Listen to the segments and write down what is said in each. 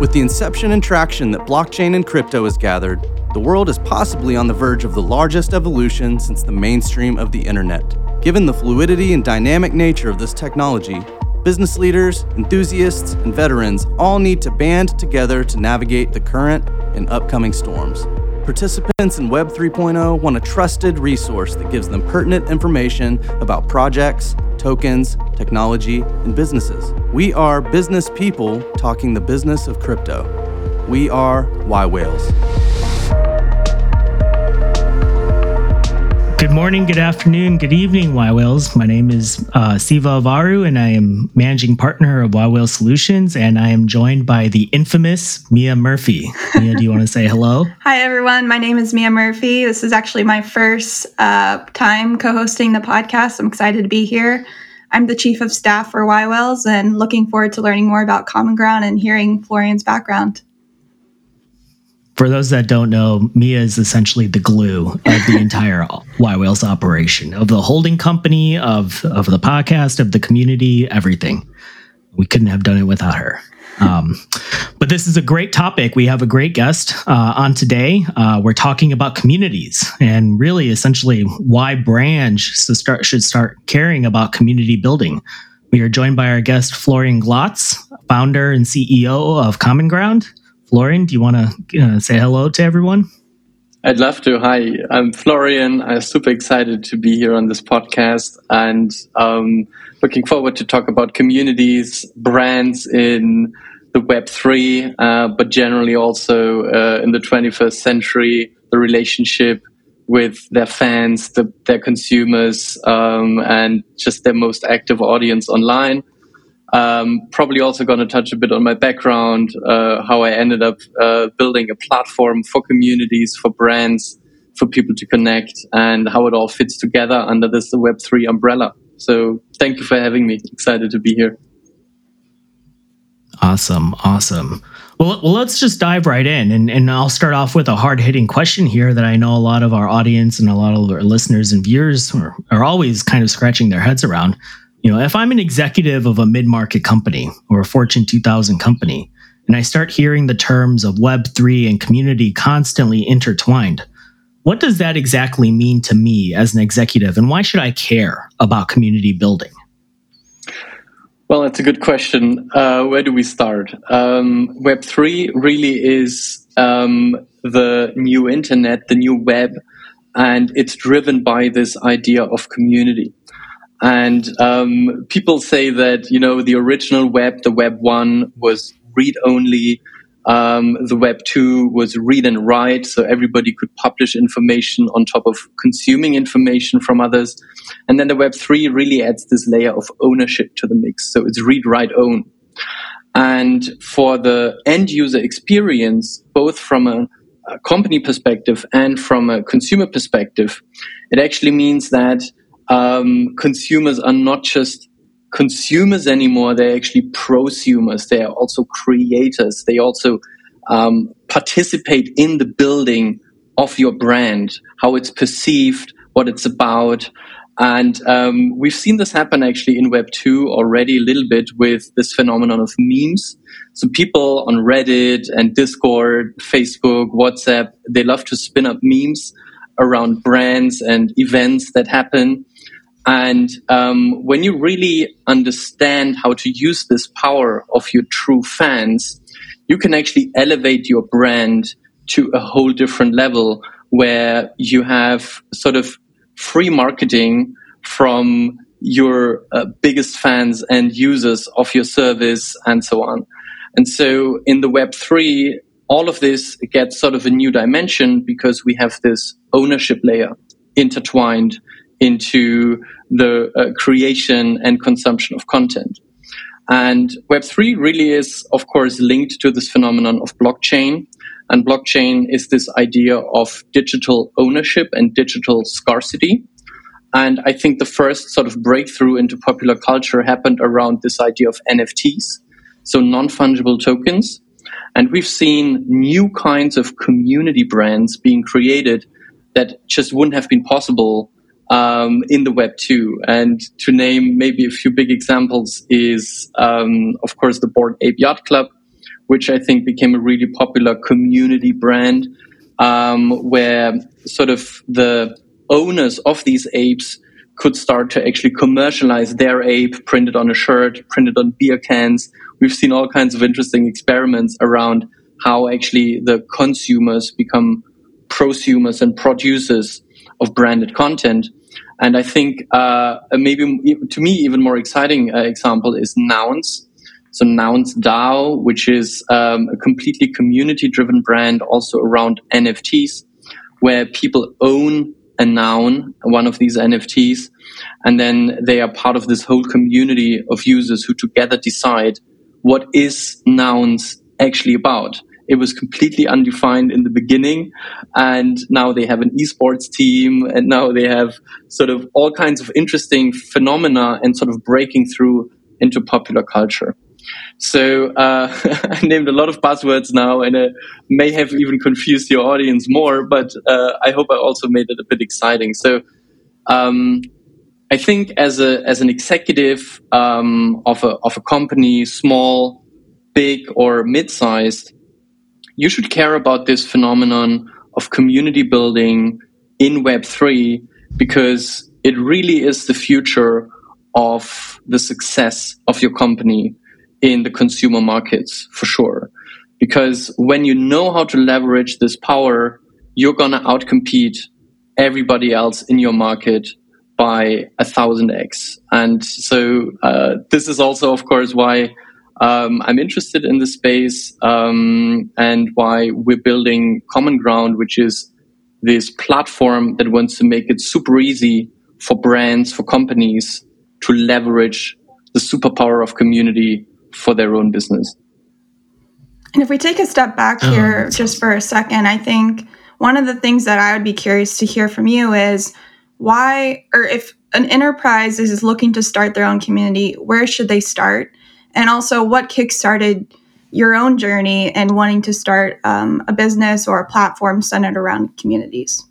With the inception and traction that blockchain and crypto has gathered, the world is possibly on the verge of the largest evolution since the mainstream of the internet. Given the fluidity and dynamic nature of this technology, business leaders, enthusiasts, and veterans all need to band together to navigate the current and upcoming storms. Participants in Web 3.0 want a trusted resource that gives them pertinent information about projects, tokens, technology, and businesses. We are business people talking the business of crypto. We are yWhales. Good morning, good afternoon, good evening, yWhales. My name is uh, Siva Avvaru, and I am managing partner of yWhale Solutions. And I am joined by the infamous Mia Murphy. Mia, do you want to say hello? Hi, everyone. My name is Mia Murphy. This is actually my first uh, time co hosting the podcast. I'm excited to be here. I'm the chief of staff for yWhales and looking forward to learning more about Common Ground and hearing Florian's background for those that don't know, Mia is essentially the glue of the entire yWhales operation, of the holding company, of of the podcast, of the community, everything. We couldn't have done it without her. Um, but this is a great topic. We have a great guest uh, on today. Uh, we're talking about communities and really, essentially, why brands should start should start caring about community building. We are joined by our guest Florian Glatz, founder and CEO of Common Ground. Florian, do you want to uh, say hello to everyone? I'd love to. Hi, I'm Florian. I'm super excited to be here on this podcast and um, looking forward to talk about communities, brands in the Web3, uh, but generally also uh, in the 21st century, the relationship with their fans, the, their consumers, um, and just their most active audience online. Um, probably also going to touch a bit on my background, uh, how I ended up uh, building a platform for communities, for brands, for people to connect, and how it all fits together under this Web3 umbrella. So thank you for having me. Excited to be here. Awesome. Awesome. Well, well, let's just dive right in. And, and I'll start off with a hard hitting question here that I know a lot of our audience and a lot of our listeners and viewers are, are always kind of scratching their heads around. You know, if I'm an executive of a mid market company or a Fortune 2000 company, and I start hearing the terms of Web3 and community constantly intertwined, what does that exactly mean to me as an executive, and why should I care about community building? Well, that's a good question. Uh, where do we start? Um, Web3 really is um, the new internet, the new web, and it's driven by this idea of community. And um, people say that, you know, the original web, the web one was read only. Um, the web two was read and write. So everybody could publish information on top of consuming information from others. And then the web three really adds this layer of ownership to the mix. So it's read, write, own. And for the end user experience, both from a, a company perspective and from a consumer perspective, it actually means that um, consumers are not just consumers anymore; they're actually prosumers. They are also creators. They also um, participate in the building of your brand, how it's perceived, what it's about. And um, we've seen this happen actually in Web 2 already a little bit with this phenomenon of memes. So people on Reddit and Discord, Facebook, WhatsApp, they love to spin up memes around brands and events that happen. And um, when you really understand how to use this power of your true fans, you can actually elevate your brand to a whole different level where you have sort of free marketing from your uh, biggest fans and users of your service and so on. And so in the Web3, all of this gets sort of a new dimension because we have this ownership layer intertwined into the uh, creation and consumption of content. And Web3 really is, of course, linked to this phenomenon of blockchain. And blockchain is this idea of digital ownership and digital scarcity. And I think the first sort of breakthrough into popular culture happened around this idea of NFTs, so non fungible tokens. And we've seen new kinds of community brands being created that just wouldn't have been possible um, in the Web two. And to name maybe a few big examples is, um, of course, the Bored Ape Yacht Club, which I think became a really popular community brand, um, where sort of the owners of these apes could start to actually commercialize their ape, printed on a shirt, printed on beer cans. We've seen all kinds of interesting experiments around how actually the consumers become prosumers and producers of branded content. And I think uh, maybe to me even more exciting uh, example is Nouns. So Nouns DAO, which is um, a completely community-driven brand, also around NFTs, where people own a noun, one of these NFTs, and then they are part of this whole community of users who together decide what is Nouns actually about it was completely undefined in the beginning and now they have an esports team and now they have sort of all kinds of interesting phenomena and sort of breaking through into popular culture so uh, I named a lot of buzzwords now, and uh, may have even confused your audience more. But uh, I hope I also made it a bit exciting. So um, I think as a as an executive um, of a of a company, small, big, or mid sized, you should care about this phenomenon of community building in Web3 because it really is the future of the success of your company in the consumer markets for sure. Because when you know how to leverage this power, you're going to outcompete everybody else in your market by a thousand X. And so uh, this is also, of course, why um, I'm interested in the space um, and why we're building Common Ground, which is this platform that wants to make it super easy for brands, for companies to leverage the superpower of community for their own business. And if we take a step back oh, here just for a second, I think one of the things that I would be curious to hear from you is why, or if an enterprise is looking to start their own community, where should they start? And also what kickstarted your own journey and wanting to start um, a business or a platform centered around communities?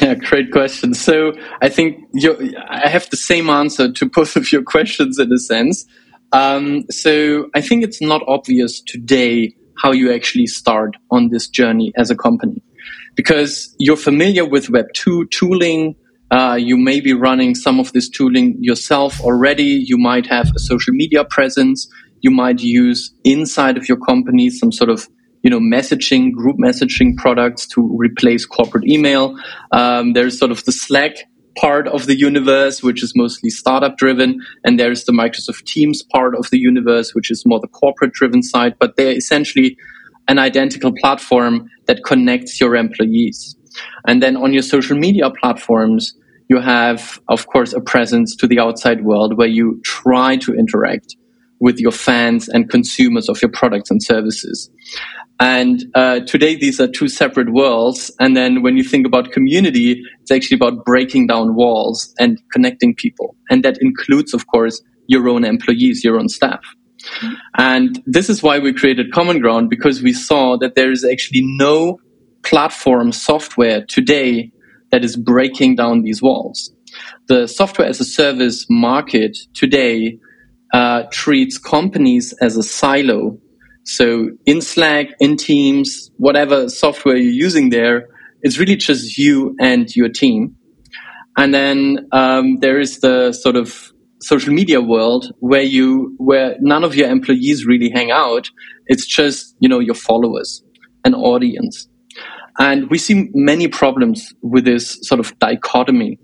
Yeah, great question. So I think I have the same answer to both of your questions in a sense. Um, so I think it's not obvious today how you actually start on this journey as a company because you're familiar with Web2 tooling, uh, you may be running some of this tooling yourself already. You might have a social media presence. You might use inside of your company some sort of you know messaging group messaging products to replace corporate email. Um, there's sort of the Slack part of the universe, which is mostly startup driven, and there's the Microsoft Teams part of the universe, which is more the corporate driven side. But they're essentially an identical platform that connects your employees. And then on your social media platforms, you have, of course, a presence to the outside world where you try to interact with your fans and consumers of your products and services. And uh, today, these are two separate worlds. And then when you think about community, it's actually about breaking down walls and connecting people. And that includes, of course, your own employees, your own staff. And this is why we created Common Ground because we saw that there is actually no platform software today that is breaking down these walls. The software as a service market today uh, treats companies as a silo. So in Slack, in Teams, whatever software you're using there, it's really just you and your team. And then um, there is the sort of social media world where you where none of your employees really hang out. It's just you know your followers, an audience. And we see many problems with this sort of dichotomy.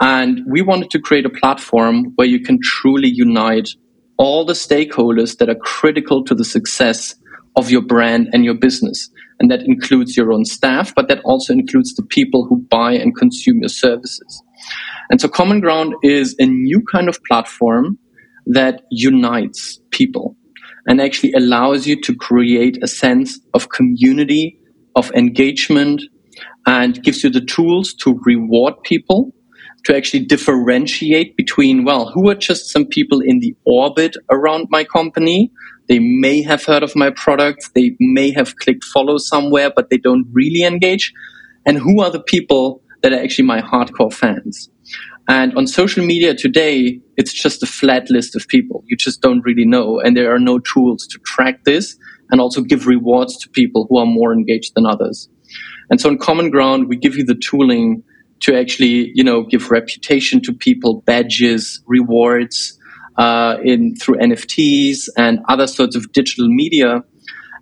And we wanted to create a platform where you can truly unite all the stakeholders that are critical to the success of your brand and your business. And that includes your own staff, but that also includes the people who buy and consume your services. And so Common Ground is a new kind of platform that unites people and actually allows you to create a sense of community of engagement and gives you the tools to reward people to actually differentiate between, well, who are just some people in the orbit around my company? They may have heard of my product. They may have clicked follow somewhere, but they don't really engage. And who are the people that are actually my hardcore fans? And on social media today, it's just a flat list of people. You just don't really know. And there are no tools to track this and also give rewards to people who are more engaged than others. And so on Common Ground, we give you the tooling to actually, you know, give reputation to people, badges, rewards, uh, in through NFTs and other sorts of digital media,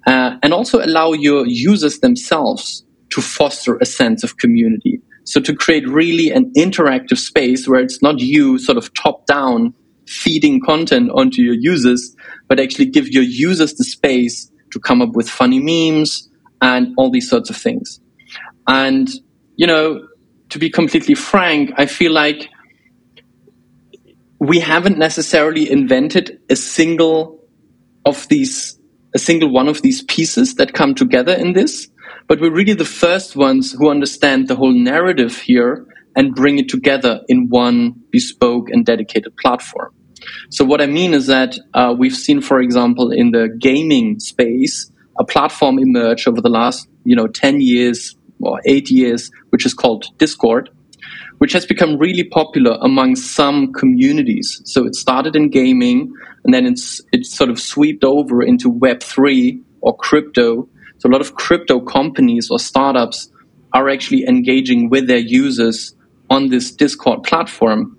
uh, and also allow your users themselves to foster a sense of community. So to create really an interactive space where it's not you sort of top down feeding content onto your users, but actually give your users the space to come up with funny memes and all these sorts of things. And, you know, to be completely frank, I feel like we haven't necessarily invented a single of these, a single one of these pieces that come together in this, but we're really the first ones who understand the whole narrative here and bring it together in one bespoke and dedicated platform. So what I mean is that uh, we've seen, for example, in the gaming space, a platform emerge over the last, you know, 10 years or eight years, which is called Discord, which has become really popular among some communities. So it started in gaming and then it's, it sort of swept over into Web3 or crypto. So a lot of crypto companies or startups are actually engaging with their users on this Discord platform.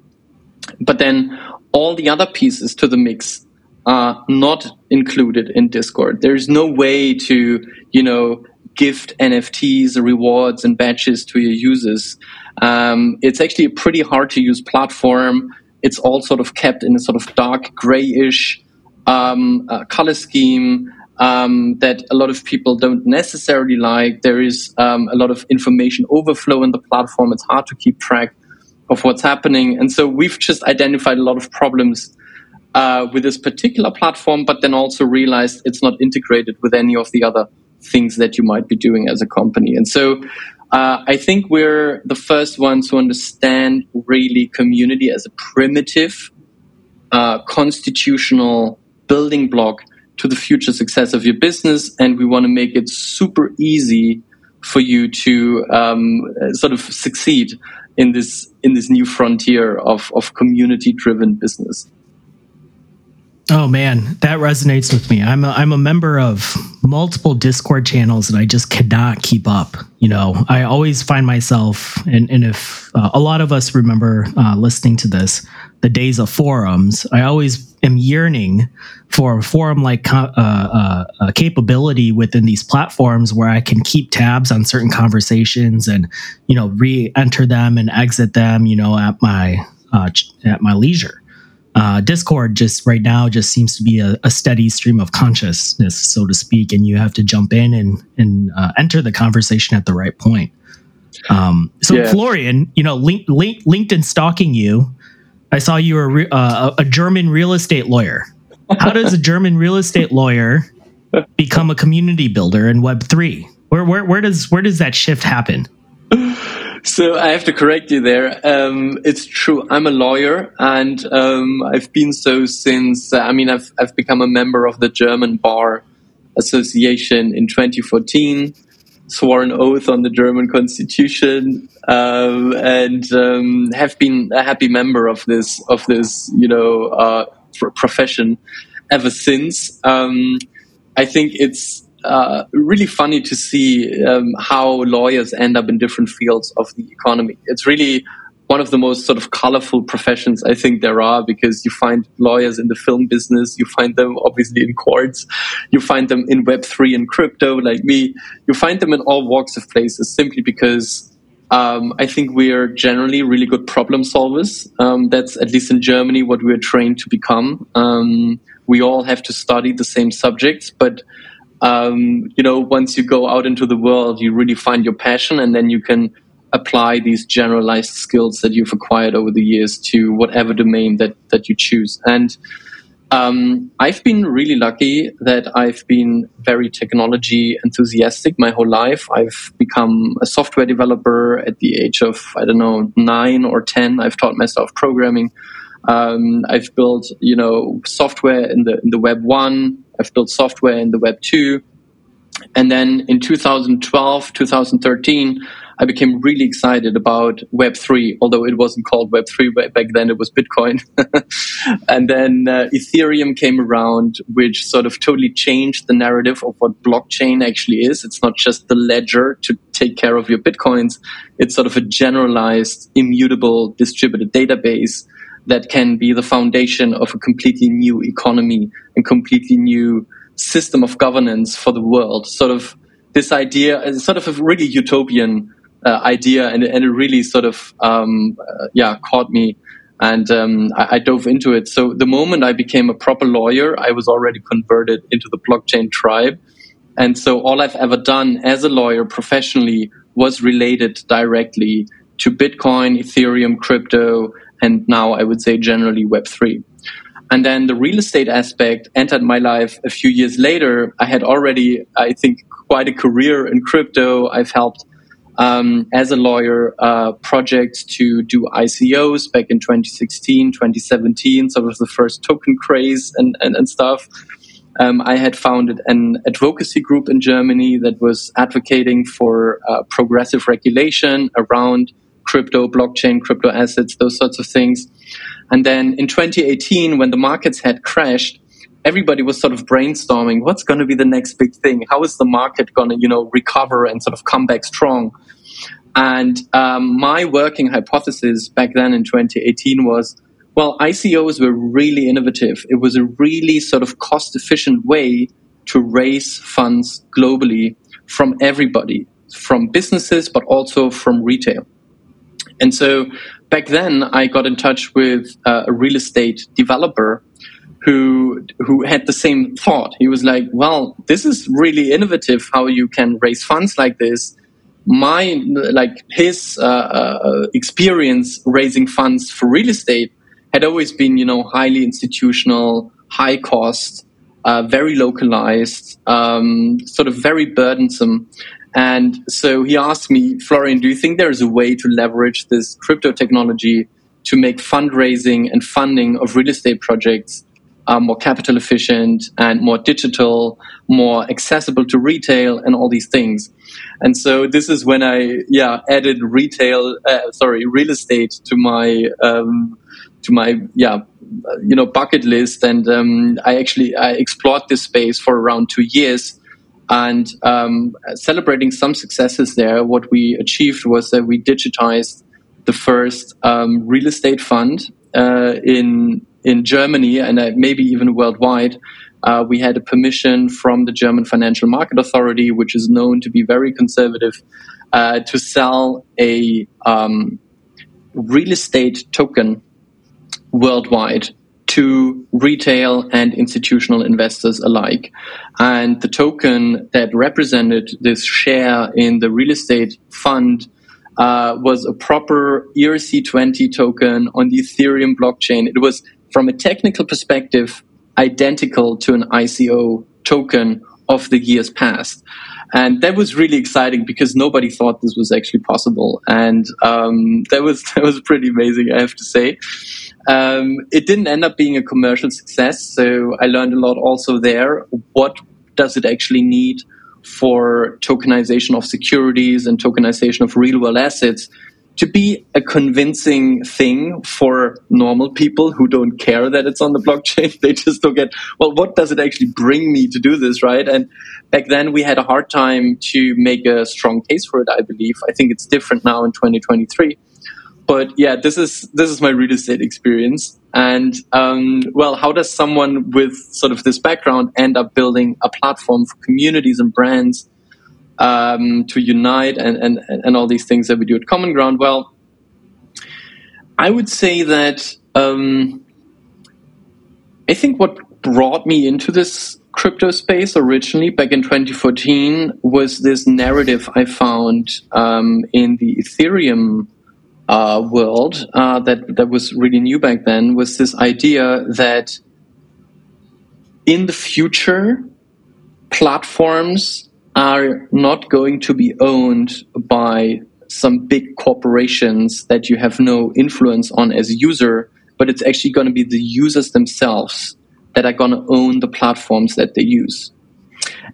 But then all the other pieces to the mix are not included in Discord. There's no way to, you know, gift NFTs, rewards, and badges to your users. Um, it's actually a pretty hard to use platform. It's all sort of kept in a sort of dark grayish um, uh, color scheme um, that a lot of people don't necessarily like. There is um, a lot of information overflow in the platform. It's hard to keep track of what's happening. And so we've just identified a lot of problems uh, with this particular platform, but then also realized it's not integrated with any of the other things that you might be doing as a company. And so uh, I think we're the first ones who understand really community as a primitive, uh, constitutional building block to the future success of your business. And we want to make it super easy for you to um, sort of succeed in this in this new frontier of, of community driven business. Oh man, that resonates with me. I'm a, I'm a member of multiple Discord channels and I just cannot keep up. You know, I always find myself, and, and if uh, a lot of us remember uh, listening to this, the days of forums, I always am yearning for a forum like uh, uh, capability within these platforms where I can keep tabs on certain conversations and, you know, re enter them and exit them, you know, at my, uh, at my leisure uh, Discord just right now just seems to be a, a, steady stream of consciousness, so to speak, and you have to jump in and and uh, enter the conversation at the right point. Um, so yeah. Florian, you know, link, link, LinkedIn stalking you. I saw you were re- uh, a German real estate lawyer. How does a German real estate lawyer become a community builder in Web three? Where where where does where does that shift happen? So I have to correct you there. Um, it's true. I'm a lawyer, and um, I've been so since. Uh, I mean, I've I've become a member of the German Bar Association in 2014. Swore an oath on the German Constitution, um, and um, have been a happy member of this of this you know uh, profession ever since. Um, I think it's uh, really funny to see um, how lawyers end up in different fields of the economy. It's really one of the most sort of colorful professions I think there are because you find lawyers in the film business, you find them obviously in courts, you find them in Web3 and crypto like me, you find them in all walks of places simply because um, I think we're generally really good problem solvers. Um, that's at least in Germany what we're trained to become. Um, we all have to study the same subjects, but um, you know, once you go out into the world, you really find your passion and then you can apply these generalized skills that you've acquired over the years to whatever domain that, that you choose. And um, I've been really lucky that I've been very technology enthusiastic my whole life. I've become a software developer at the age of, I don't know, nine or 10. I've taught myself programming. Um, I've built, you know, software in the in the Web one. I've built software in the Web two, and then in 2012, 2013, I became really excited about Web3, although it wasn't called Web3 back then, it was Bitcoin. and then uh, Ethereum came around, which sort of totally changed the narrative of what blockchain actually is. It's not just the ledger to take care of your Bitcoins, it's sort of a generalized, immutable, distributed database that can be the foundation of a completely new economy and completely new system of governance for the world. Sort of this idea, uh, sort of a really utopian uh, idea, and, and, it really sort of um, uh, yeah caught me, and um, I, I, dove into it. So the moment I became a proper lawyer, I was already converted into the blockchain tribe, and so all I've ever done as a lawyer professionally was related directly to Bitcoin, Ethereum, crypto, and now I would say generally Web three. And then the real estate aspect entered my life a few years later. I had already, I think, quite a career in crypto. I've helped um, as a lawyer uh, projects to do ICOs back in 2016, 2017, sort of the first token craze and, and, and stuff. Um, I had founded an advocacy group in Germany that was advocating for uh, progressive regulation around crypto, blockchain, crypto assets, those sorts of things. And then in 2018, when the markets had crashed, everybody was sort of brainstorming what's going to be the next big thing? How is the market going to you know recover and sort of come back strong? And um, my working hypothesis back then in 2018 was well icos were really innovative. It was a really sort of cost efficient way to raise funds globally from everybody from businesses but also from retail and so back then, I got in touch with uh, a real estate developer who who had the same thought. He was like, "Well, this is really innovative. How you can raise funds like this." My like his uh, uh, experience raising funds for real estate had always been, you know, highly institutional, high cost, uh, very localized, um, sort of very burdensome. And so he asked me, Florian, do you think there is a way to leverage this crypto technology to make fundraising and funding of real estate projects uh, more capital efficient and more digital, more accessible to retail, and all these things? And so this is when I, yeah, added retail, uh, sorry, real estate to my, um, to my, yeah, you know, bucket list. And um, I actually I explored this space for around two years and um, celebrating some successes there, what we achieved was that we digitized the first um, real estate fund uh, in in Germany and uh, maybe even worldwide. Uh, we had a permission from the German Financial Market Authority, which is known to be very conservative, uh, to sell a um, real estate token worldwide to retail and institutional investors alike. And the token that represented this share in the real estate fund uh, was a proper ERC20 token on the Ethereum blockchain. It was, from a technical perspective, identical to an ICO token of the years past. And that was really exciting because nobody thought this was actually possible. And um, that was that was pretty amazing, I have to say. Um, it didn't end up being a commercial success, so I learned a lot also there. What does it actually need for tokenization of securities and tokenization of real world assets to be a convincing thing for normal people who don't care that it's on the blockchain. They just don't get, well, what does it actually bring me to do this, right? And back then we had a hard time to make a strong case for it, I believe. I think it's different now in 2023 but yeah, this is this is my real estate experience. And um, well, how does someone with sort of this background end up building a platform for communities and brands um, to unite and, and and all these things that we do at Common Ground? Well, I would say that um, I think what brought me into this crypto space originally back in 2014 was this narrative I found um, in the Ethereum uh, world uh, that that was really new back then was this idea that in the future platforms are not going to be owned by some big corporations that you have no influence on as a user, but it's actually going to be the users themselves that are going to own the platforms that they use.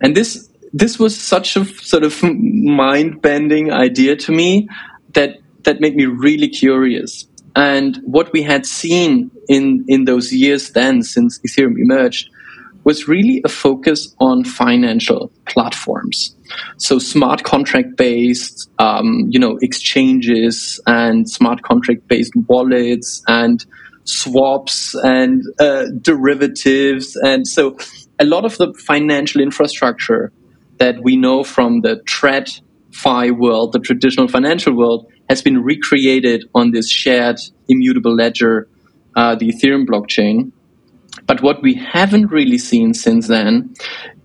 And this this was such a sort of mind bending idea to me that that made me really curious. And what we had seen in, in those years then, since Ethereum emerged, was really a focus on financial platforms. So smart contract based, um, you know, exchanges and smart contract based wallets and swaps and uh, derivatives. And so a lot of the financial infrastructure that we know from the TradFi world, the traditional financial world, has been recreated on this shared immutable ledger, uh, the Ethereum blockchain. But what we haven't really seen since then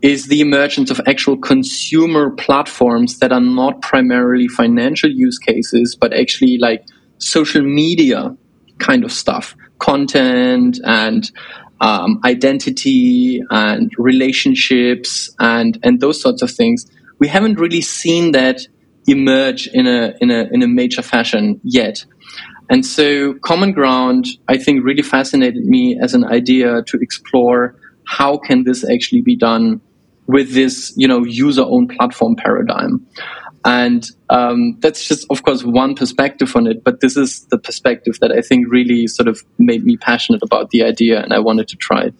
is the emergence of actual consumer platforms that are not primarily financial use cases, but actually like social media kind of stuff, content and um, identity and relationships and and those sorts of things. We haven't really seen that emerge in a in a in a major fashion yet. And so common ground I think really fascinated me as an idea to explore how can this actually be done with this you know user owned platform paradigm. And um, that's just, of course, one perspective on it. But this is the perspective that I think really sort of made me passionate about the idea, and I wanted to try it.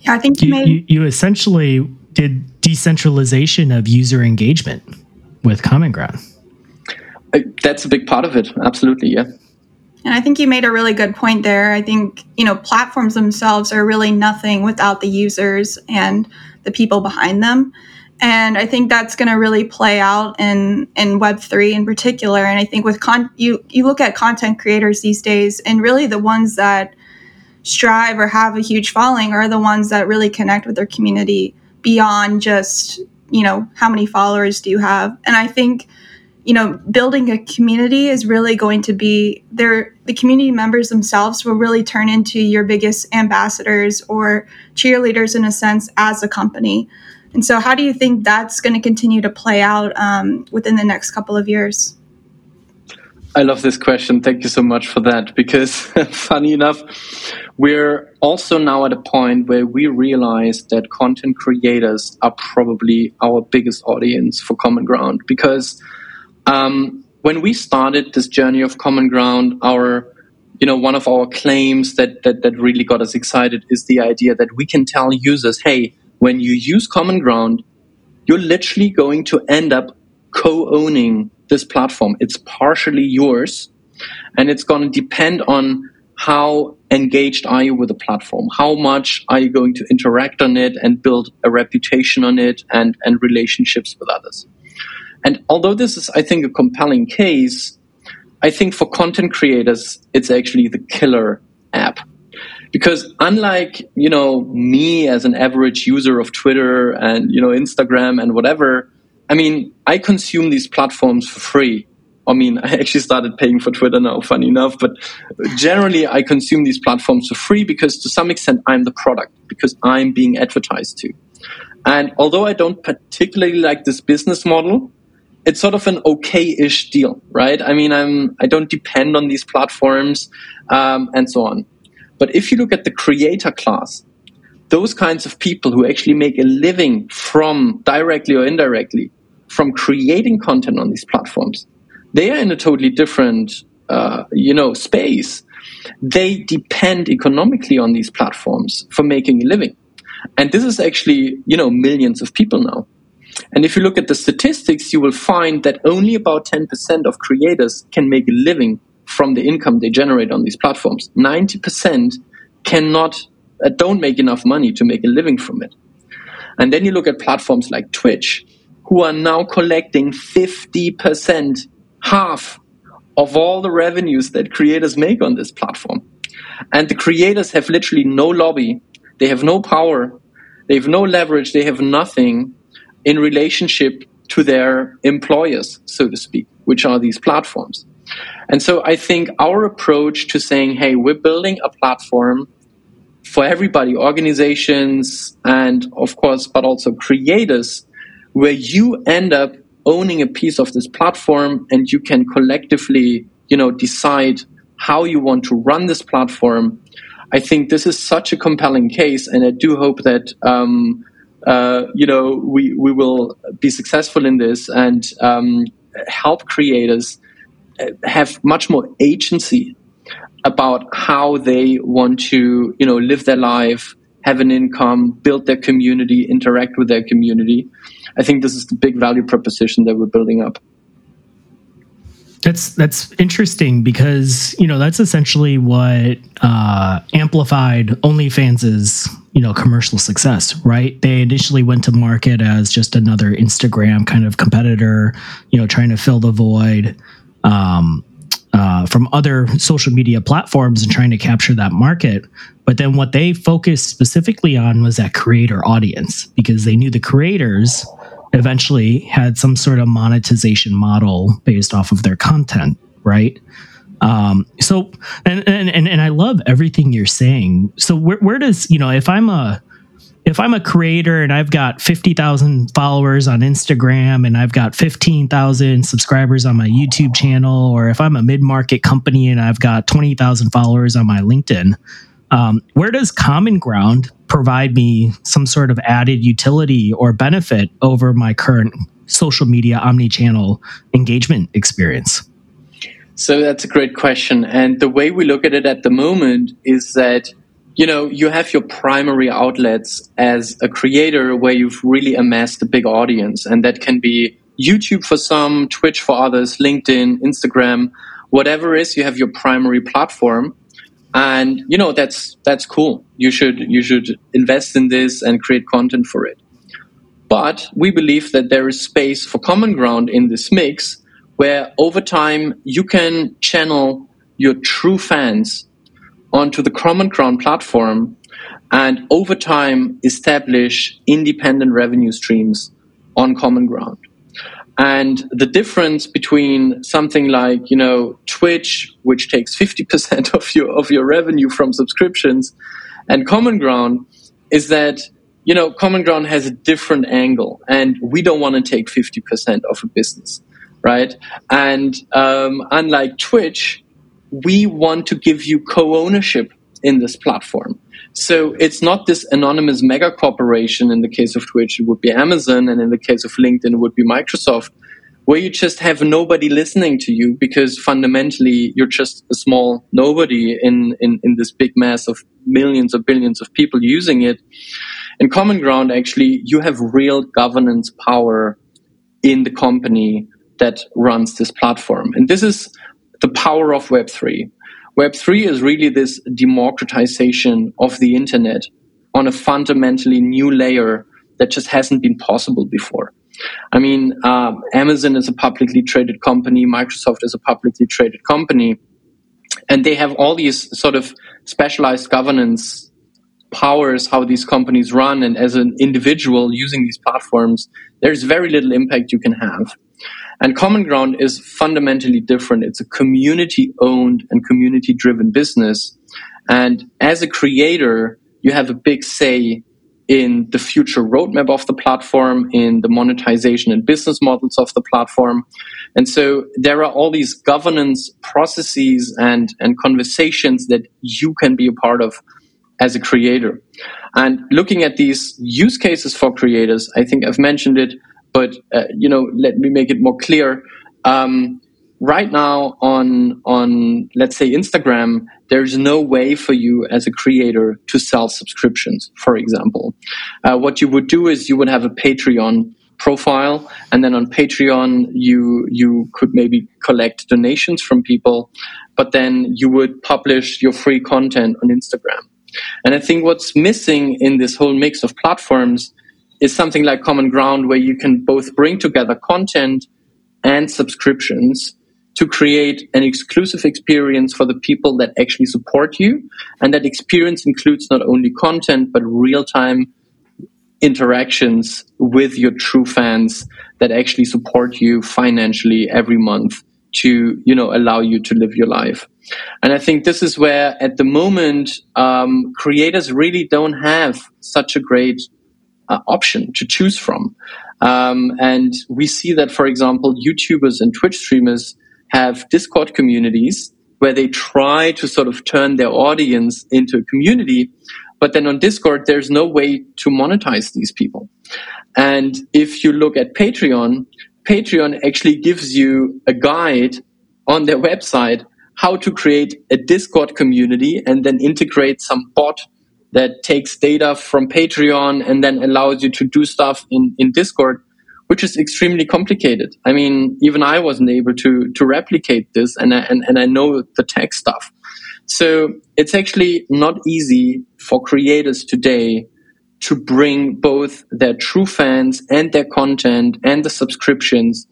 Yeah, I think you, you, made. you, you essentially did decentralization of user engagement with Common Ground. That's a big part of it. Absolutely, yeah. And I think you made a really good point there. I think, you know, platforms themselves are really nothing without the users and the people behind them. And I think that's going to really play out in, in Web3 in particular. And I think with con- you, you look at content creators these days, and really the ones that strive or have a huge following are the ones that really connect with their community beyond just, you know, how many followers do you have. And I think, you know, building a community is really going to be there. The community members themselves will really turn into your biggest ambassadors or cheerleaders in a sense as a company. And so, how do you think that's going to continue to play out um, within the next couple of years? I love this question. Thank you so much for that. Because, funny enough, we're also now at a point where we realize that content creators are probably our biggest audience for Common Ground. Because um, when we started this journey of Common Ground, our you know one of our claims that, that that really got us excited is the idea that we can tell users, hey, when you use Common Ground, you're literally going to end up co-owning this platform. It's partially yours, and it's going to depend on how engaged are you with the platform? How much are you going to interact on it and build a reputation on it and, and relationships with others? And although this is, I think, a compelling case, I think for content creators, it's actually the killer app because unlike you know me as an average user of twitter and you know instagram and whatever i mean i consume these platforms for free. I mean i actually started paying for twitter now funny enough but generally i consume these platforms for free because to some extent i'm the product because i'm being advertised to. And although i don't particularly like this business model it's sort of an okay-ish deal right? I mean i'm i don't depend on these platforms um, and so on. But if you look at the creator class, those kinds of people who actually make a living from directly or indirectly from creating content on these platforms, they are in a totally different, uh, you know, space. They depend economically on these platforms for making a living. And this is actually, you know, millions of people now. And if you look at the statistics, you will find that only about 10% of creators can make a living from the income they generate on these platforms. 90% cannot, uh, don't make enough money to make a living from it. And then you look at platforms like Twitch, who are now collecting 50%, half of all the revenues that creators make on this platform. And the creators have literally no lobby, they have no power, they have no leverage, they have nothing in relationship to their employers, so to speak, which are these platforms. And so I think our approach to saying, hey, we're building a platform for everybody, organizations, and of course, but also creators, where you end up owning a piece of this platform and you can collectively, you know, decide how you want to run this platform. I think this is such a compelling case, and I do hope that um, uh, you know, we, we will be successful in this and um, help creators uh, have much more agency about how they want to, you know, live their life, have an income, build their community, interact with their community. I think this is the big value proposition that we're building up. That's that's interesting because you know that's essentially what uh, amplified OnlyFans's you know commercial success, right? They initially went to market as just another Instagram kind of competitor, you know, trying to fill the void um, uh, from other social media platforms and trying to capture that market. But then what they focused specifically on was that creator audience because they knew the creators eventually had some sort of monetization model based off of their content, right? Um, so, and, and, and, I love everything you're saying. So where, where does, you know, if I'm a, if I'm a creator and I've got 50,000 followers on Instagram and I've got 15,000 subscribers on my YouTube channel, or if I'm a mid market company and I've got 20,000 followers on my LinkedIn, um, where does Common Ground provide me some sort of added utility or benefit over my current social media omni-channel engagement experience? So that's a great question. And the way we look at it at the moment is that you know you have your primary outlets as a creator where you've really amassed a big audience and that can be youtube for some twitch for others linkedin instagram whatever is you have your primary platform. And you know that's that's cool. You should you should invest in this and create content for it. But we believe that there is space for common ground in this mix where over time you can channel your true fans onto the common ground platform and over time establish independent revenue streams on common ground and the difference between something like, you know, Twitch, which takes 50% of your, of your revenue from subscriptions, and Common Ground is that, you know, Common Ground has a different angle and we don't want to take 50% of a business, right? And um, unlike Twitch, we want to give you co-ownership in this platform. So it's not this anonymous mega corporation. In the case of Twitch, it would be Amazon, and in the case of LinkedIn, it would be Microsoft, where you just have nobody listening to you because fundamentally you're just a small nobody in, in, in this big mass of millions or billions of people using it. In Common Ground, actually, you have real governance power in the company that runs this platform. And this is the power of Web3. Web3 is really this democratization of the internet on a fundamentally new layer that just hasn't been possible before. I mean, uh, Amazon is a publicly traded company, Microsoft is a publicly traded company, and they have all these sort of specialized governance powers how these companies run. And as an individual using these platforms, there's very little impact you can have. And Common Ground is fundamentally different. It's a community owned and community driven business. And as a creator, you have a big say in the future roadmap of the platform, in the monetization and business models of the platform. And so there are all these governance processes and, and conversations that you can be a part of as a creator. And looking at these use cases for creators, I think I've mentioned it but uh, you know, let me make it more clear. Um, right now on on let's say Instagram, there's no way for you as a creator to sell subscriptions. For example, uh, what you would do is you would have a Patreon profile and then on patreon you you could maybe collect donations from people but then you would publish your free content on instagram and i think what's missing in this whole mix of platforms is something like Common Ground where you can both bring together content and subscriptions to create an exclusive experience for the people that actually support you. And that experience includes not only content, but real time interactions with your true fans that actually support you financially every month to, you know, allow you to live your life. And I think this is where at the moment, um, creators really don't have such a great uh, option to choose from. Um, and we see that, for example, YouTubers and Twitch streamers have Discord communities where they try to sort of turn their audience into a community. But then on Discord, there's no way to monetize these people. And if you look at Patreon, Patreon actually gives you a guide on their website how to create a Discord community and then integrate some bot that takes data from Patreon and then allows you to do stuff in, in Discord, which is extremely complicated. I mean, even I wasn't able to, to replicate this and I, and, and I know the tech stuff. So it's actually not easy for creators today to bring both their true fans and their content and the subscriptions,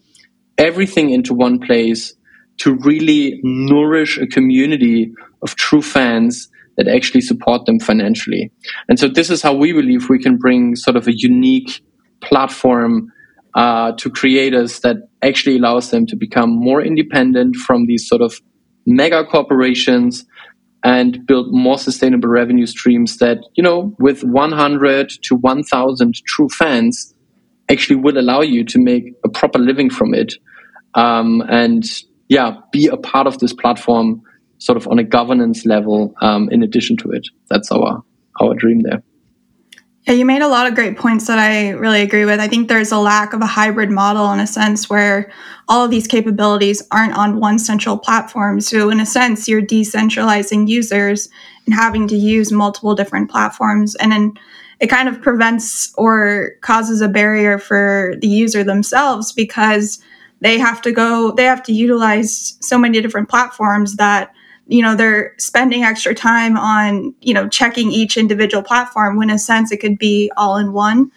everything into one place to really nourish a community of true fans that actually support them financially. And so this is how we believe we can bring sort of a unique platform uh, to creators that actually allows them to become more independent from these sort of mega corporations and build more sustainable revenue streams that, you know, with 100 to 1000 true fans actually will allow you to make a proper living from it. Um, and yeah, be a part of this platform sort of on a governance level um, in addition to it. That's our, our dream there. Yeah, you made a lot of great points that I really agree with. I think there's a lack of a hybrid model in a sense where all of these capabilities aren't on one central platform. So, in a sense, you're decentralizing users and having to use multiple different platforms. And then it kind of prevents or causes a barrier for the user themselves because they have to go, they have to utilize so many different platforms that you know they're spending extra time on you know checking each individual platform when in a sense it could be all in one.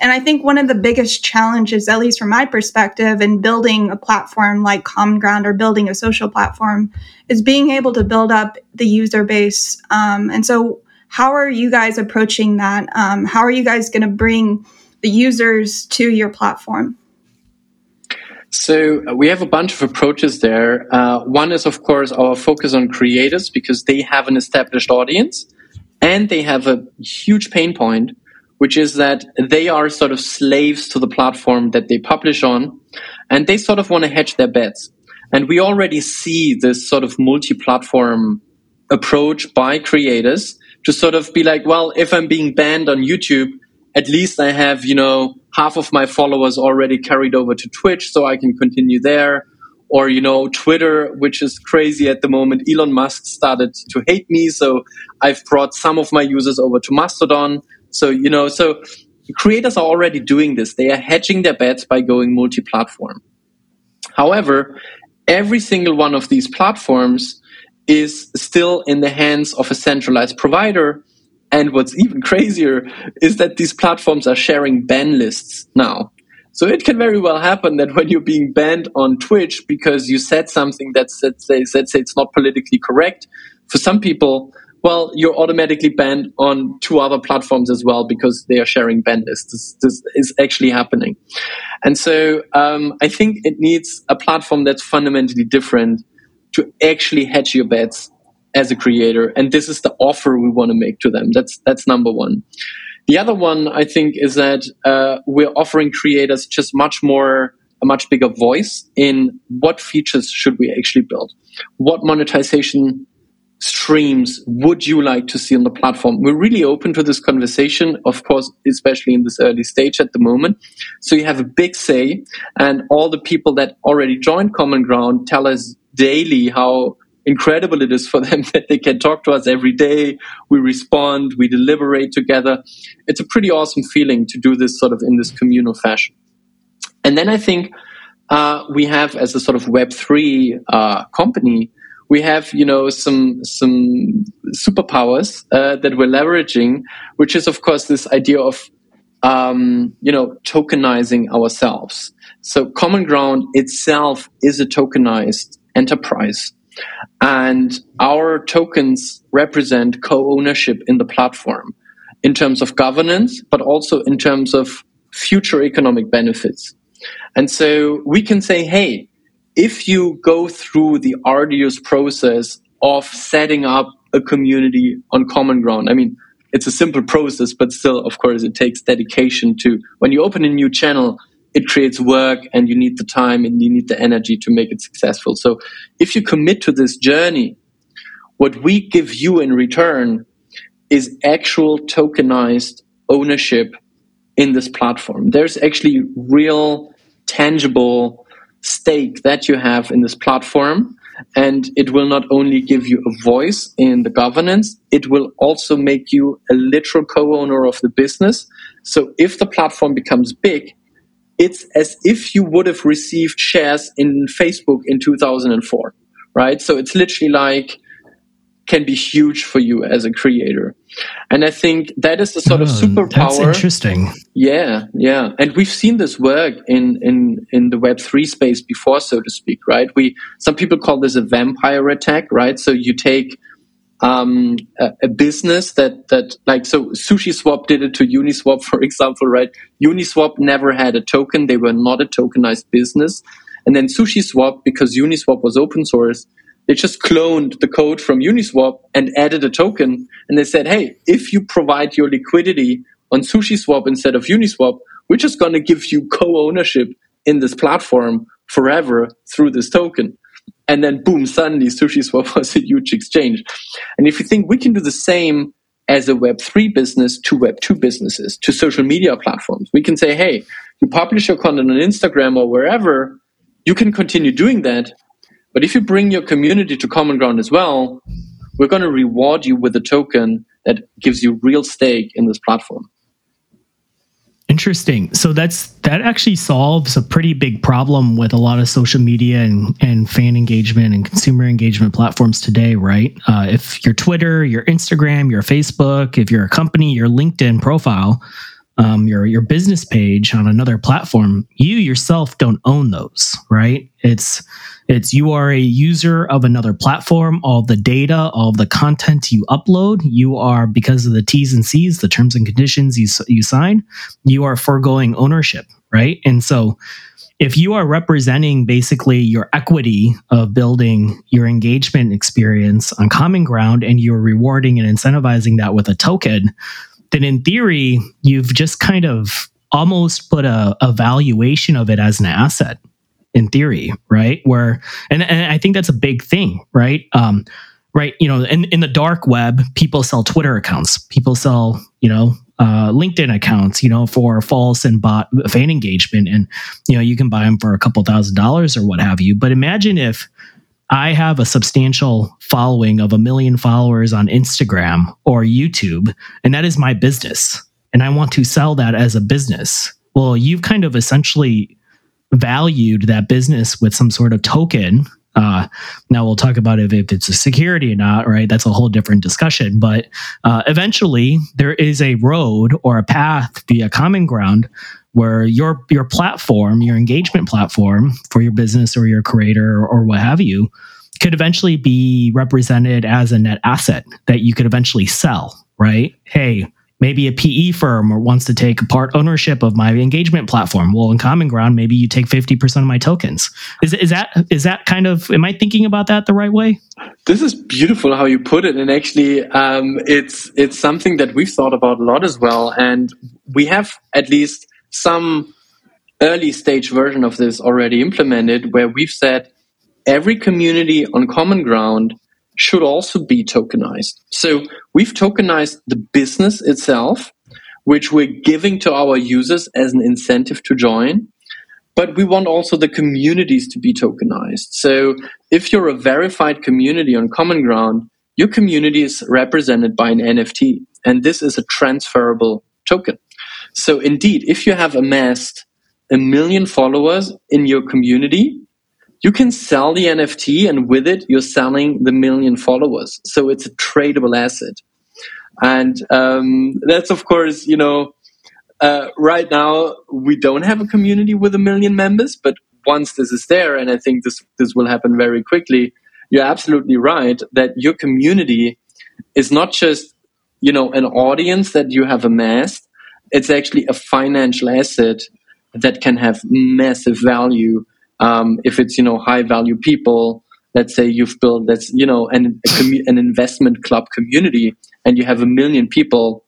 And i think one of the biggest challenges at least from my perspective in building a platform like common ground or building a social platform is being able to build up the user base. Um, and so how are you guys approaching that? Um, how are you guys going to bring the users to your platform so uh, we have a bunch of approaches there. Uh, one is, of course, our focus on creators because they have an established audience and they have a huge pain point, which is that they are sort of slaves to the platform that they publish on and they sort of want to hedge their bets. And we already see this sort of multi-platform approach by creators to sort of be like, well, if I'm being banned on YouTube, at least I have, you know, half of my followers already carried over to Twitch, so I can continue there. Or, you know, Twitter, which is crazy at the moment. Elon Musk started to hate me, so I've brought some of my users over to Mastodon. So, you know, so creators are already doing this. They are hedging their bets by going multi platform. However, every single one of these platforms is still in the hands of a centralized provider and what's even crazier is that these platforms are sharing ban lists now. So it can very well happen that when you're being banned on Twitch because you said something that's, let's say, let's say it's not politically correct, for some people, well, you're automatically banned on two other platforms as well because they are sharing ban lists. This, this is actually happening. And so um, I think it needs a platform that's fundamentally different to actually hedge your bets as a creator and this is the offer we want to make to them. That's that's number one. The other one i think is that uh, we're offering creators just much more a much bigger voice in what features should we actually build? What monetization streams would you like to see on the platform? We're really open to this conversation of course especially in this early stage at the moment. So you have a big say and all the people that already joined common ground tell us daily how incredible it is for them that they can talk to us every day. We respond, we deliberate together. It's a pretty awesome feeling to do this sort of in this communal fashion. And then I think uh, we have, as a sort of Web three uh, company, we have you know some some superpowers uh, that we're leveraging, which is of course this idea of um, you know tokenizing ourselves. So Common Ground itself is a tokenized enterprise. And our tokens represent co ownership in the platform in terms of governance, but also in terms of future economic benefits. And so we can say, hey, if you go through the arduous process of setting up a community on common ground, I mean, it's a simple process, but still, of course, it takes dedication to when you open a new channel, it creates work and you need the time and you need the energy to make it successful. So if you commit to this journey, what we give you in return is actual tokenized ownership in this platform. There's actually real, tangible stake that you have in this platform. And it will not only give you a voice in the governance, it will also make you a literal co owner of the business. So if the platform becomes big, it's as if you would have received shares in Facebook in 2004, right? So it's literally like, can be huge for you as a creator. And I think that is the sort oh, of hmm, superpower. That's interesting. Yeah, yeah. And we've seen this work in, in, in the Web3 space before, so to speak, right? We, some people call this a vampire attack, right? So you take, um, a, business that, that like, so SushiSwap did it to Uniswap, for example, right? Uniswap never had a token. They were not a tokenized business. And then SushiSwap, because Uniswap was open source, they just cloned the code from Uniswap and added a token. And they said, hey, if you provide your liquidity on SushiSwap instead of Uniswap, we're just going to give you co ownership in this platform forever through this token. And then, boom, suddenly SushiSwap was a huge exchange. And if you think we can do the same as a Web3 business to Web2 businesses, to social media platforms, we can say, hey, you publish your content on Instagram or wherever, you can continue doing that but if you bring your community to common ground as well, we're going to reward you with a token that gives you real stake in this platform. Interesting. So that's that actually solves a pretty big problem with a lot of social media and, and fan engagement and consumer engagement platforms today, right? Uh, if your Twitter, your Instagram, your Facebook, if you're a company, your LinkedIn profile, um, your your business page on another platform, you yourself don't own those, right? It's it's you are a user of another platform. All the data, all the content you upload, you are because of the T's and C's, the terms and conditions you you sign, you are foregoing ownership, right? And so, if you are representing basically your equity of building your engagement experience on Common Ground, and you're rewarding and incentivizing that with a token, then in theory, you've just kind of almost put a, a valuation of it as an asset in theory, right? Where and, and I think that's a big thing, right? Um, right, you know, in, in the dark web, people sell Twitter accounts, people sell, you know, uh, LinkedIn accounts, you know, for false and bot fan engagement, and you know, you can buy them for a couple thousand dollars or what have you. But imagine if I have a substantial following of a million followers on Instagram or YouTube, and that is my business, and I want to sell that as a business. Well, you've kind of essentially valued that business with some sort of token. Uh, now we'll talk about if, if it's a security or not, right? That's a whole different discussion. But uh, eventually, there is a road or a path via common ground where your your platform, your engagement platform for your business or your creator or, what have you, could eventually be represented as a net asset that you could eventually sell. Right? Hey, maybe a PE firm wants to take part ownership of my engagement platform. Well, in Common Ground, maybe you take 50% of my tokens. Is, is that is that kind of am I thinking about that the right way? This is beautiful how you put it, and actually, um, it's it's something that we've thought about a lot as well, and we have at least some early stage version of this already implemented, where we've said every community on Common Ground should also be tokenized. So we've tokenized the business itself, which we're giving to our users as an incentive to join. But we want also the communities to be tokenized. So if you're a verified community on Common Ground, your community is represented by an NFT. And this is a transferable token. So indeed, if you have amassed a million followers in your community, you can sell the NFT and with it, you're selling the million followers. So it's a tradable asset. And um, that's, of course, you know, uh, right now we don't have a community with a million members, but once this is there, and I think this, this will happen very quickly, you're absolutely right that your community is not just, you know, an audience that you have amassed. It's actually a financial asset that can have massive value um, if it's you know high value people, let's say you've built that's you know an commu- an investment club community, and you have a million people,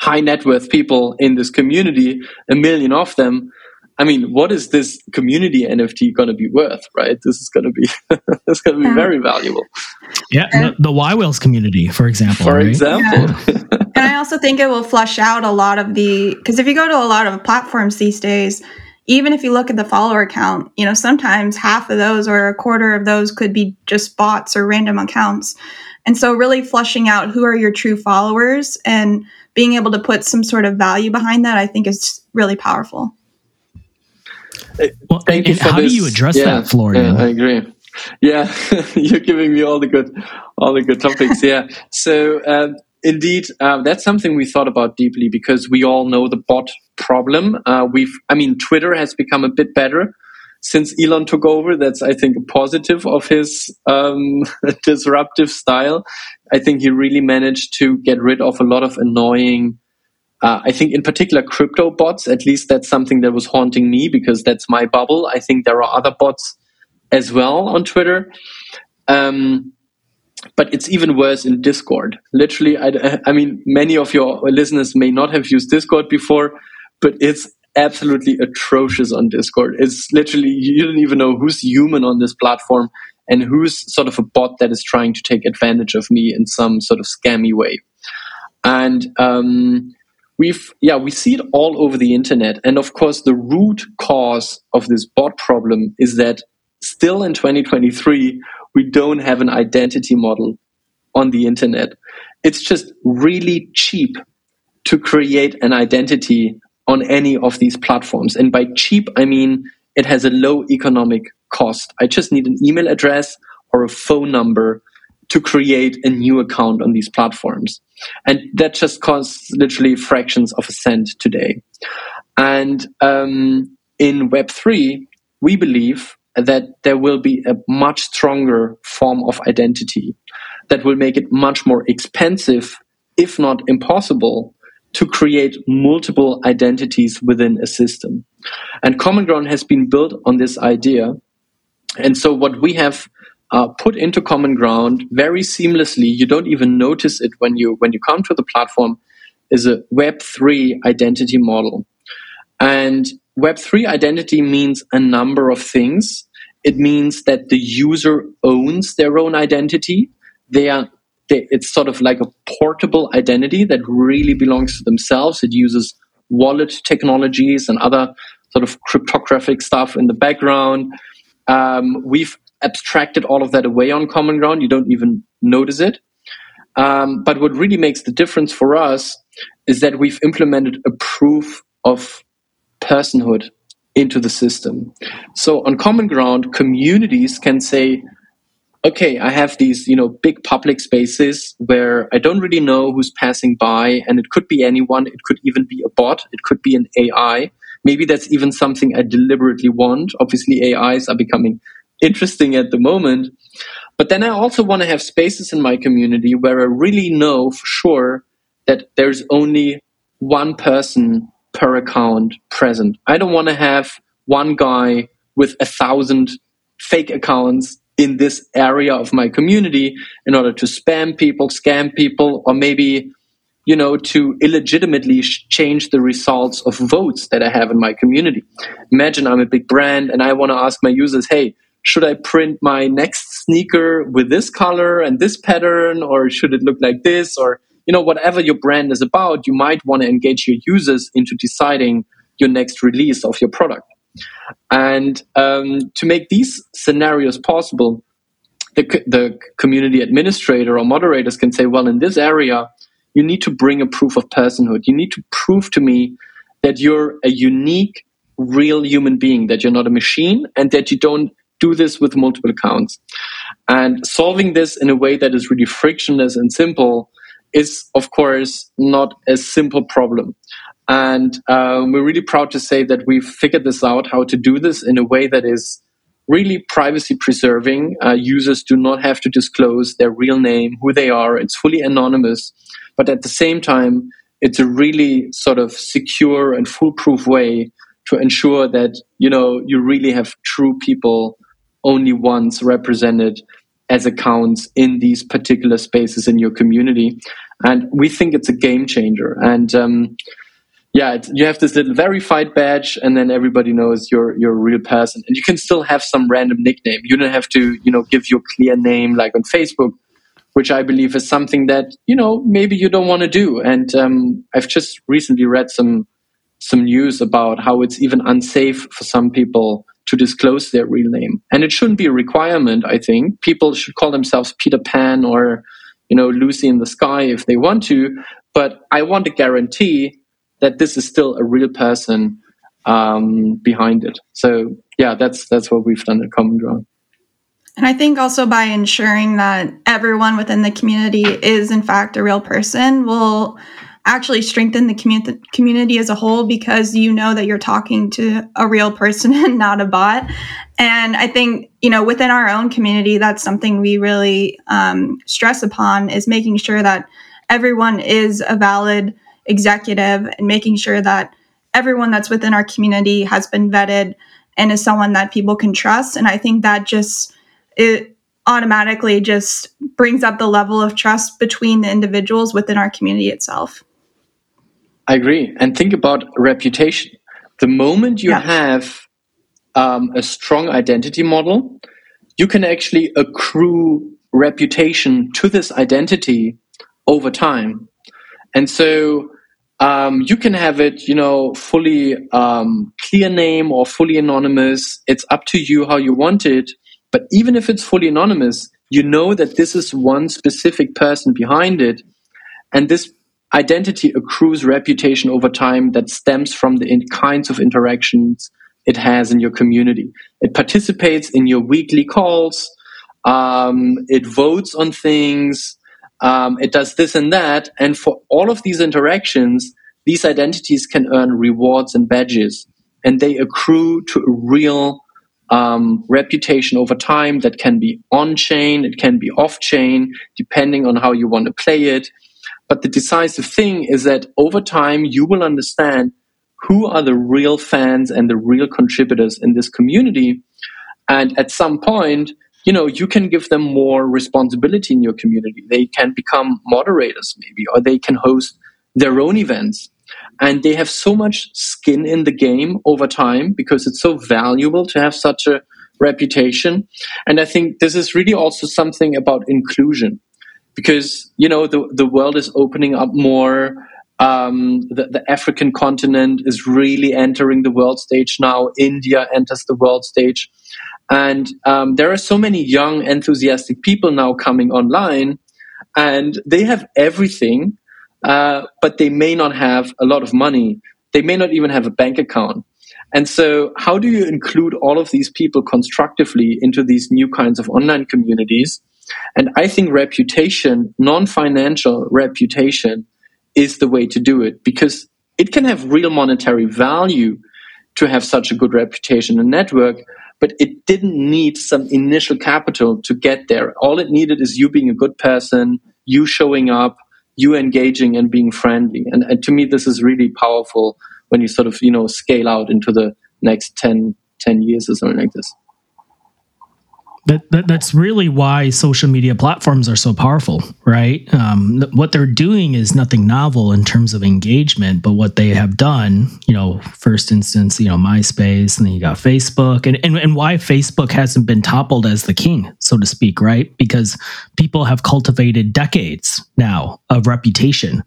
high net worth people in this community, a million of them. I mean, what is this community NFT going to be worth, right? This is going to be this going to be very valuable. Yeah, the, the yWhales community, for example. For right? example. Yeah. and and I also think it will flush out a lot of the because if you go to a lot of platforms these days, even if you look at the follower count, you know, sometimes half of those or a quarter of those could be just bots or random accounts. And so really flushing out who are your true followers and being able to put some sort of value behind that, I think is really powerful. Well, Thank and, you how this. do you address yeah, that, Florian? Yeah, I agree. Yeah, you're giving me all the good, all the good topics. yeah. So um, indeed, uh, that's something we thought about deeply because we all know the bot problem. Uh, we've, I mean, Twitter has become a bit better since Elon took over. That's, I think, a positive of his um, disruptive style. I think he really managed to get rid of a lot of annoying. Uh, I think, in particular, crypto bots. At least that's something that was haunting me because that's my bubble. I think there are other bots as well on Twitter. Um, but it's even worse in Discord. Literally, I, I mean, many of your listeners may not have used Discord before, but it's absolutely atrocious on Discord. It's literally, you don't even know who's human on this platform and who's sort of a bot that is trying to take advantage of me in some sort of scammy way. And um, we've, yeah, we see it all over the internet. And of course, the root cause of this bot problem is that still in 2023, we don't have an identity model on the internet. It's just really cheap to create an identity on any of these platforms. And by cheap, I mean it has a low economic cost. I just need an email address or a phone number to create a new account on these platforms. And that just costs literally fractions of a cent today. And um, in Web3, we believe that there will be a much stronger form of identity that will make it much more expensive, if not impossible, to create multiple identities within a system. And Common Ground has been built on this idea. And so, what we have put into Common Ground very seamlessly, you don't even notice it when you when you come to the platform, is a Web3 identity model. And Web3 identity means a number of things. It means that the user owns their own identity. They are, they, it's sort of like a portable identity that really belongs to themselves. It uses wallet technologies and other sort of cryptographic stuff in the background. Um, we've abstracted all of that away on Common Ground. You don't even notice it. Um, but what really makes the difference for us is that we've implemented a proof of personhood into the system. So on common ground, communities can say, okay, I have these, you know, big public spaces where I don't really know who's passing by, and it could be anyone, it could even be a bot, it could be an AI. Maybe that's even something I deliberately want. Obviously, AIs are becoming interesting at the moment. But then I also want to have spaces in my community where I really know for sure that there's only one person per account present. I don't want to have one guy with a thousand fake accounts in this area of my community in order to spam people, scam people, or maybe you know to illegitimately change the results of votes that I have in my community. Imagine I'm a big brand and I want to ask my users, "Hey, should I print my next sneaker with this color and this pattern or should it look like this or you know, whatever your brand is about, you might want to engage your users into deciding your next release of your product. And um, to make these scenarios possible, the, the community administrator or moderators can say, well, in this area, you need to bring a proof of personhood. You need to prove to me that you're a unique, real human being, that you're not a machine, and that you don't do this with multiple accounts. And solving this in a way that is really frictionless and simple is, of course, not a simple problem. And um, we're really proud to say that we've figured this out how to do this in a way that is really privacy preserving. Uh, users do not have to disclose their real name, who they are. It's fully anonymous. But at the same time, it's a really sort of secure and foolproof way to ensure that you know you really have true people only once represented as accounts in these particular spaces in your community. And we think it's a game changer. And um, yeah, you have this little verified badge, and then everybody knows you're you're a real person. And you can still have some random nickname. You don't have to, you know, give your clear name like on Facebook. which I believe is something that you know maybe you don't want to do. And um, I've just recently read some some news about how it's even unsafe for some people to disclose their real name, and it shouldn't be a requirement. I think people should call themselves Peter Pan or you know Lucy in the Sky if they want to, but I want to guarantee that this is still a real person um, behind it. So yeah, that's that's what we've done at Common Ground. And I think also by ensuring that everyone within the community is in fact a real person will actually strengthen the community community as a whole because you know that you're talking to a real person and not a bot. And I think you know within our own community, that's something we really um, stress upon is making sure that everyone is a valid executive and making sure that everyone that's within our community has been vetted and is someone that people can trust. And I think that just it automatically just brings up the level of trust between the individuals within our community itself. I agree. And think about reputation. The moment you yeah. have um, a strong identity model, you can actually accrue reputation to this identity over time. And so um, you can have it, you know, fully um, clear name or fully anonymous. It's up to you how you want it. But even if it's fully anonymous, you know that this is one specific person behind it. And this identity accrues reputation over time that stems from the in- kinds of interactions it has in your community. It participates in your weekly calls. Um, it votes on things um, it does this and that. And for all of these interactions, these identities can earn rewards and badges, and they accrue to a real um, reputation over time that can be on chain, it can be off chain, depending on how you want to play it. But the decisive thing is that over time, you will understand who are the real fans and the real contributors in this community. And at some point, you know you can give them more responsibility in your community. They can become moderators maybe or they can host their own events. And they have so much skin in the game over time because it's so valuable to have such a reputation. And i think this is really also something about inclusion because you know the, the world is opening up more um, the, the, African continent is really entering the world stage now. India enters the world stage. And um, there are so many young, enthusiastic people now coming online, and they have everything, uh, but they may not have a lot of money. They may not even have a bank account. And so, how do you include all of these people constructively into these new kinds of online communities? And I think reputation, non financial reputation, is the way to do it because it can have real monetary value to have such a good reputation and network but it didn't need some initial capital to get there. All it needed is you being a good person, you showing up, you engaging and being friendly. And, and to me, this is really powerful when you sort of, you know, scale out into the next 10, 10 years or something like this. That, that, that's really why social media platforms are so powerful, right? Um, what they're doing is nothing novel in terms of engagement, but what they have done, you know, first instance, you know, MySpace, and then you got Facebook, and, and and why Facebook hasn't been toppled as the king, so to speak, right? Because people have cultivated decades now of reputation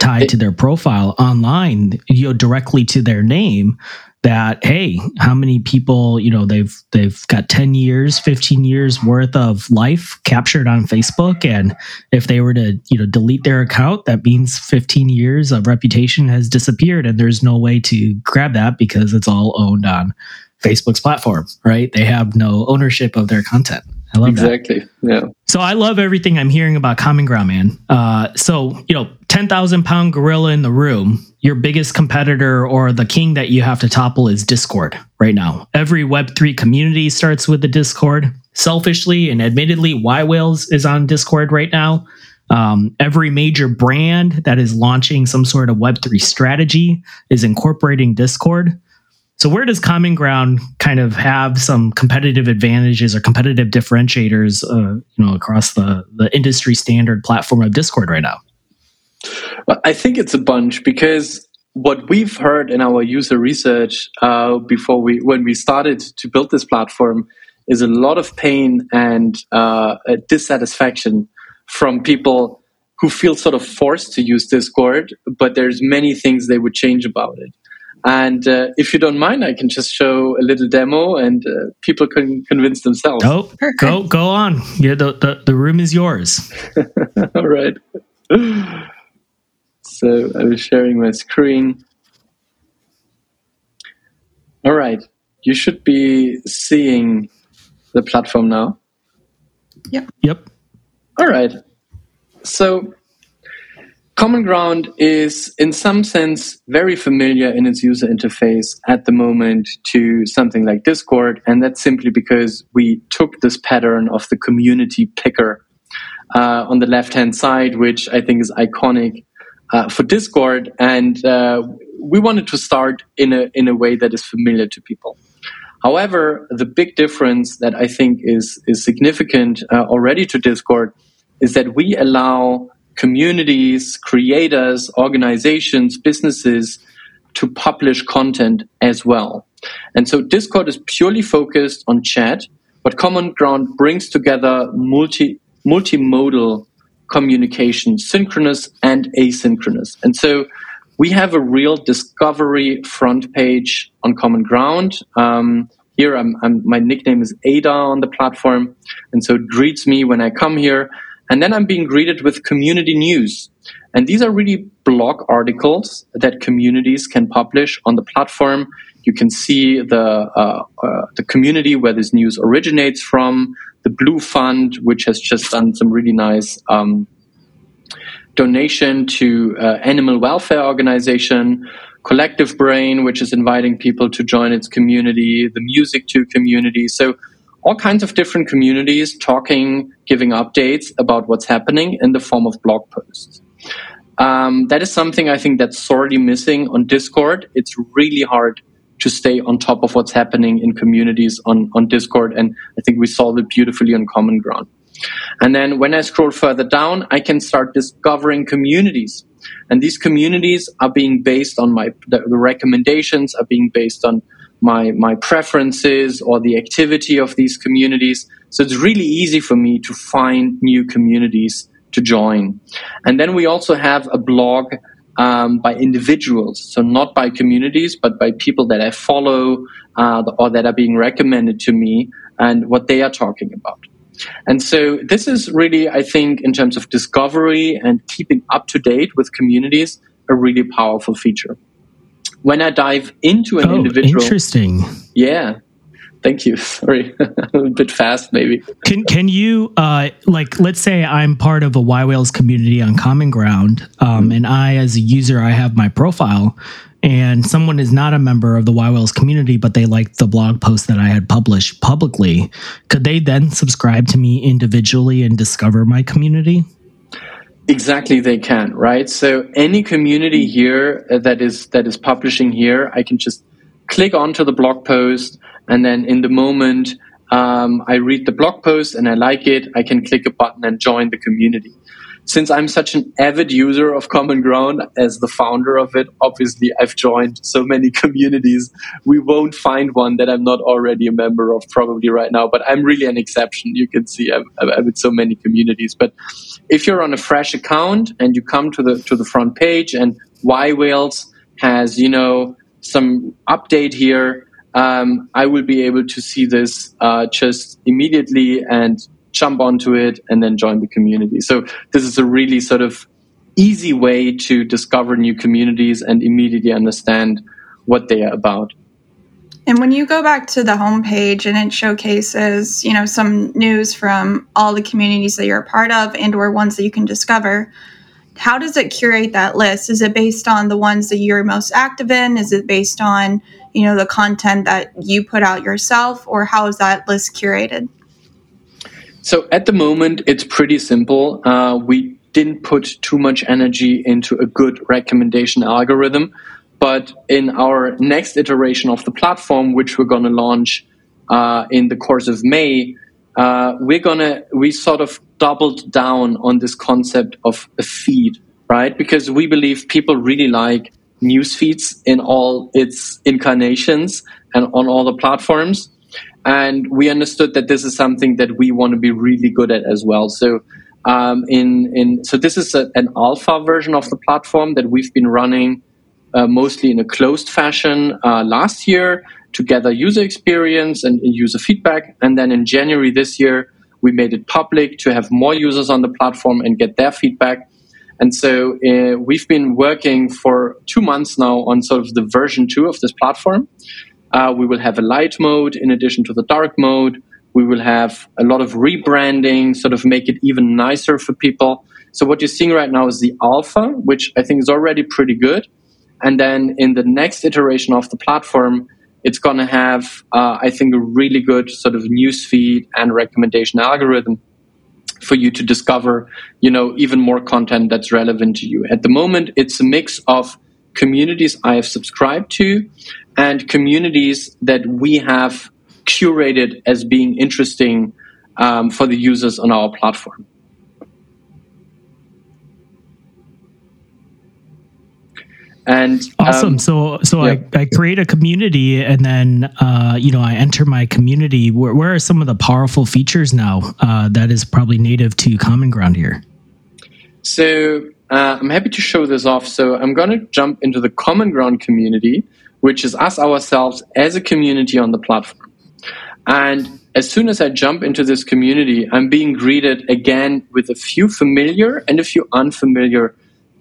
tied to their profile online, you know, directly to their name that hey how many people you know they've they've got 10 years 15 years worth of life captured on facebook and if they were to you know delete their account that means 15 years of reputation has disappeared and there's no way to grab that because it's all owned on facebook's platform right they have no ownership of their content I love exactly. that. Yeah. So I love everything I'm hearing about Common Ground, man. Uh, so you know, ten thousand pound gorilla in the room. Your biggest competitor or the king that you have to topple is Discord right now. Every Web three community starts with the Discord. Selfishly and admittedly, yWhales is on Discord right now. Um, every major brand that is launching some sort of Web3 strategy is incorporating Discord. So where does Common Ground kind of have some competitive advantages or competitive differentiators, uh, you know, across the the industry standard platform of Discord right now? Well, I think it's a bunch because what we've heard in our user research uh, before we when we started to build this platform is a lot of pain and uh, dissatisfaction from people who feel sort of forced to use Discord, but there's many things they would change about it. And uh, if you don't mind, I can just show a little demo, and uh, people can convince themselves. Oh, go go on! Yeah, the the, the room is yours. All right. So I was sharing my screen. All right, you should be seeing the platform now. Yep. Yep. All right. So Common Ground is, in some sense, very familiar in its user interface at the moment to something like Discord, and that's simply because we took this pattern of the community picker uh, on the left hand side, which I think is iconic uh, for Discord, and uh, we wanted to start in a in a way that is familiar to people. However, the big difference that I think is is significant uh, already to Discord is that we allow communities, creators, organizations, businesses to publish content as well. And so Discord is purely focused on chat, but Common Ground brings together multi multimodal communication, synchronous and asynchronous. And so we have a real discovery front page on Common Ground. Um, here, I'm, I'm, my nickname is Ada on the platform, and so it greets me when I come here. And then I'm being greeted with community news. And these are really blog articles that communities can publish on the platform. You can see the, uh, uh, the community where this news originates from, the Blue Fund, which has just done some really nice um, donation to uh, animal welfare organization, Collective Brain, which is inviting people to join its community, the Music to community. So all kinds of different communities talking, giving updates about what's happening in the form of blog posts. Um, that is something I think that's sorely missing on Discord. It's really hard to stay on top of what's happening in communities on, on Discord, and I think we solved it beautifully on Common Ground. And then when I scroll further down, I can start discovering communities. And these communities are being based on my, the, the recommendations are being based on my my preferences or the activity of these communities. So it's really easy for me to find new communities to join. And then we also have a blog um, by individuals, so not by communities, but by people that I follow uh, or that are being recommended to me and what they are talking about. And so this is really, I think, in terms of discovery and keeping up to date with communities, a really powerful feature when I dive into an oh, individual, interesting. Yeah, thank you. Sorry, a bit fast, maybe. Can can you uh, like let's say I'm part of a yWhales community on Common Ground, um, and I as a user I have my profile, and someone is not a member of the yWhales community, but they liked the blog post that I had published publicly. Could they then subscribe to me individually and discover my community? Exactly, they can, right? So any community here uh, that is that is publishing here, I can just click onto the blog post, and then in the moment um, I read the blog post and I like it, I can click a button and join the community since I'm such an avid user of Common Ground as the founder of it, obviously I've joined so many communities. We won't find one that I'm not already a member of probably right now, but I'm really an exception. You can see I'm, I'm in so many communities. But if you're on a fresh account and you come to the to the front page and yWhales has, you know, some update here, um, I will be able to see this uh, just immediately and jump onto it and then join the community. So this is a really sort of easy way to discover new communities and immediately understand what they are about. And when you go back to the homepage and it showcases, you know, some news from all the communities that you're a part of and or ones that you can discover, how does it curate that list? Is it based on the ones that you're most active in? Is it based on, you know, the content that you put out yourself or how is that list curated? So at the moment, it's pretty simple. Uh, we didn't put too much energy into a good recommendation algorithm. But in our next iteration of the platform, which we're going to launch uh, in the course of May, uh, we're going to, we sort of doubled down on this concept of a feed, right? Because we believe people really like news feeds in all its incarnations and on all the platforms. and we understood that this is something that we want to be really good at as well. So um, in in so this is a, an alpha version of the platform that we've been running uh, mostly in a closed fashion uh, last year to gather user experience and user feedback, and then in January this year we made it public to have more users on the platform and get their feedback. And so uh, we've been working for two months now on sort of the version two of this platform. Uh, we will have a light mode in addition to the dark mode. We will have a lot of rebranding, sort of make it even nicer for people. So what you're seeing right now is the alpha, which I think is already pretty good. And then in the next iteration of the platform, it's going to have, uh, I think, a really good sort of newsfeed and recommendation algorithm for you to discover, you know, even more content that's relevant to you. At the moment, it's a mix of communities I have subscribed to and communities that we have curated as being interesting um, for the users on our platform. And awesome. Um, so so yeah. I, I create a community and then uh, you know I enter my community. Where, where are some of the powerful features now uh, that is probably native to Common Ground here? So uh, I'm happy to show this off. So I'm going to jump into the Common Ground community, which is us ourselves as a community on the platform. And as soon as I jump into this community, I'm being greeted again with a few familiar and a few unfamiliar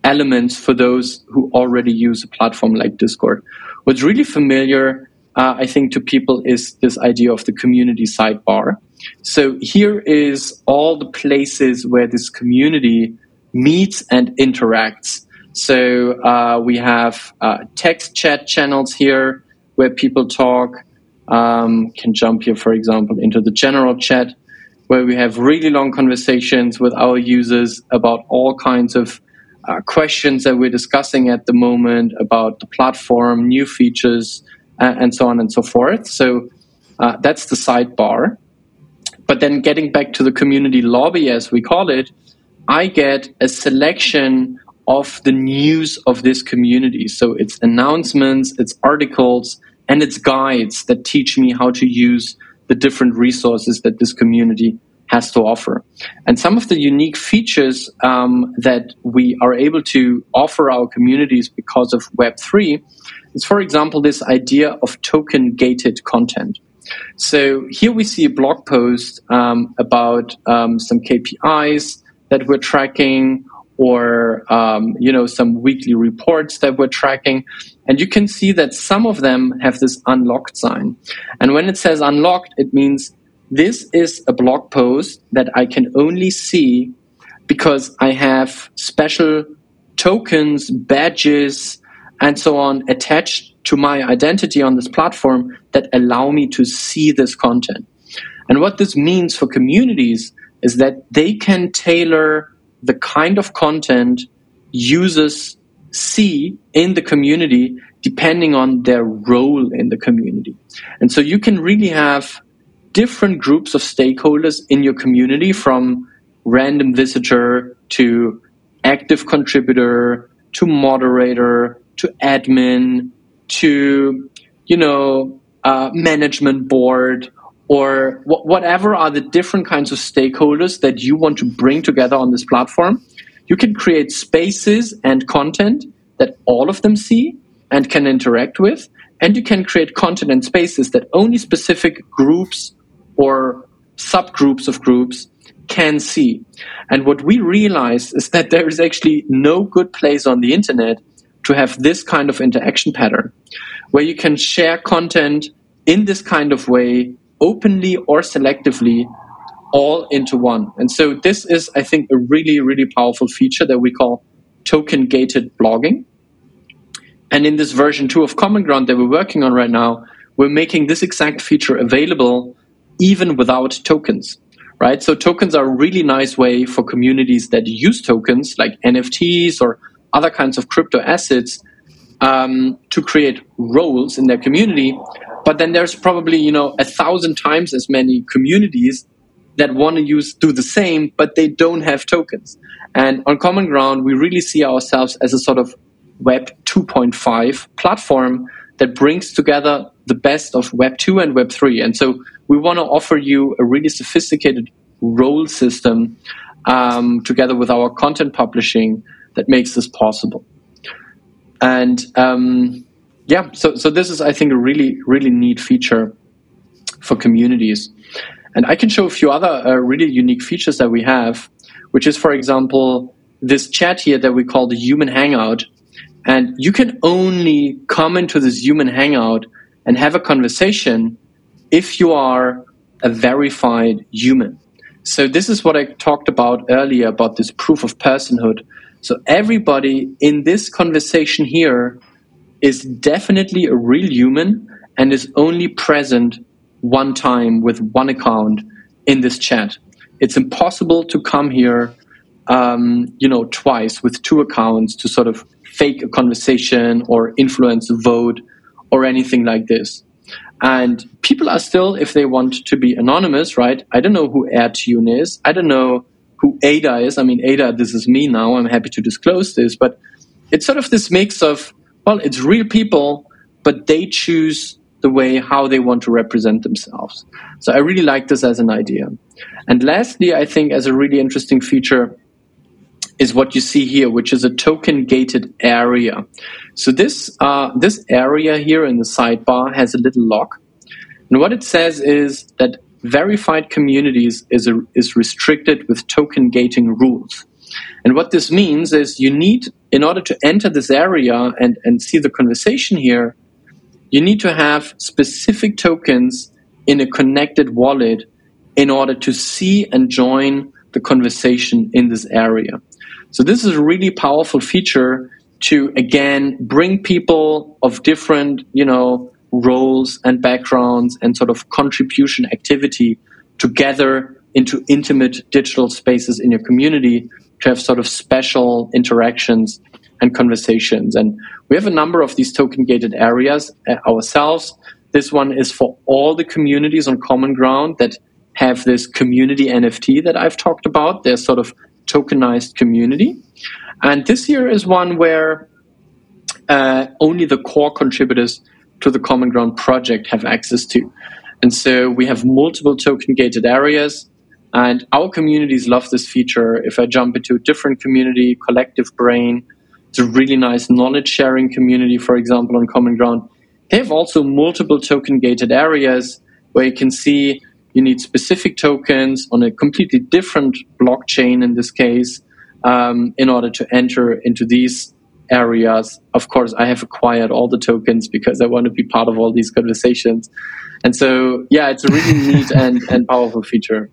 elements for those who already use a platform like Discord. What's really familiar, uh, I think, to people is this idea of the community sidebar. So here is all the places where this community meets and interacts. So uh, we have uh, text chat channels here where people talk. Um, can jump here, for example, into the general chat where we have really long conversations with our users about all kinds of uh, questions that we're discussing at the moment about the platform, new features, uh, and so on and so forth. So uh, that's the sidebar. But then getting back to the community lobby, as we call it, I get a selection of the news of this community. So it's announcements, it's articles, and it's guides that teach me how to use the different resources that this community has to offer. And some of the unique features um, that we are able to offer our communities because of Web3 is, for example, this idea of token gated content. So here we see a blog post um, about um, some KPIs that we're tracking or um, you know some weekly reports that we're tracking and you can see that some of them have this unlocked sign and when it says unlocked it means this is a blog post that I can only see because I have special tokens, badges, and so on attached to my identity on this platform that allow me to see this content. And what this means for communities is that they can tailor the kind of content users see in the community depending on their role in the community. And so you can really have different groups of stakeholders in your community from random visitor to active contributor to moderator to admin to you know uh, management board or wh- whatever are the different kinds of stakeholders that you want to bring together on this platform. You can create spaces and content that all of them see and can interact with and you can create content and spaces that only specific groups or subgroups of groups can see. And what we realized is that there is actually no good place on the internet to have this kind of interaction pattern where you can share content in this kind of way openly or selectively all into one. And so this is, I think, a really, really powerful feature that we call token gated blogging. And in this version two of Common Ground that we're working on right now, we're making this exact feature available even without tokens right? So tokens are a really nice way for communities that use tokens like nfts or other kinds of crypto assets um, to create roles in their community. But then there's probably you know a thousand times as many communities that want to use do the same but they don't have tokens. And on common ground we really see ourselves as a sort of web 2.5 platform that brings together the best of Web 2 and Web 3. And so we want to offer you a really sophisticated role system um, together with our content publishing that makes this possible. And um, yeah, so, so this is, I think, a really, really neat feature for communities. And I can show a few other uh, really unique features that we have, which is, for example, this chat here that we call the human hangout. And you can only come into this human hangout and have a conversation if you are a verified human. So this is what I talked about earlier about this proof of personhood. So everybody in this conversation here is definitely a real human and is only present one time with one account in this chat. It's impossible to come here, um, you know, twice with two accounts to sort of fake a conversation or influence a vote or anything like this. And people are still, if they want to be anonymous, right? I don't know who AirTune is. I don't know who Ada is. I mean, Ada, this is me now. I'm happy to disclose this. But it's sort of this mix of, well, it's real people, but they choose the way how they want to represent themselves. So I really like this as an idea. And lastly, I think as a really interesting feature, is what you see here, which is a token gated area. So this uh, this area here in the sidebar has a little lock, and what it says is that verified communities is a, is restricted with token gating rules. And what this means is you need, in order to enter this area and, and see the conversation here, you need to have specific tokens in a connected wallet in order to see and join the conversation in this area. So this is a really powerful feature to again bring people of different, you know, roles and backgrounds and sort of contribution activity together into intimate digital spaces in your community to have sort of special interactions and conversations. And we have a number of these token gated areas uh, ourselves. This one is for all the communities on Common Ground that have this community NFT that I've talked about. They're sort of tokenized community. And this year is one where uh, only the core contributors to the Common Ground project have access to. And so we have multiple token gated areas. And our communities love this feature. If I jump into a different community, Collective Brain, it's a really nice knowledge sharing community, for example, on Common Ground. They have also multiple token gated areas where you can see you need specific tokens on a completely different blockchain in this case um, in order to enter into these areas. Of course, I have acquired all the tokens because I want to be part of all these conversations. And so, yeah, it's a really neat and, and powerful feature.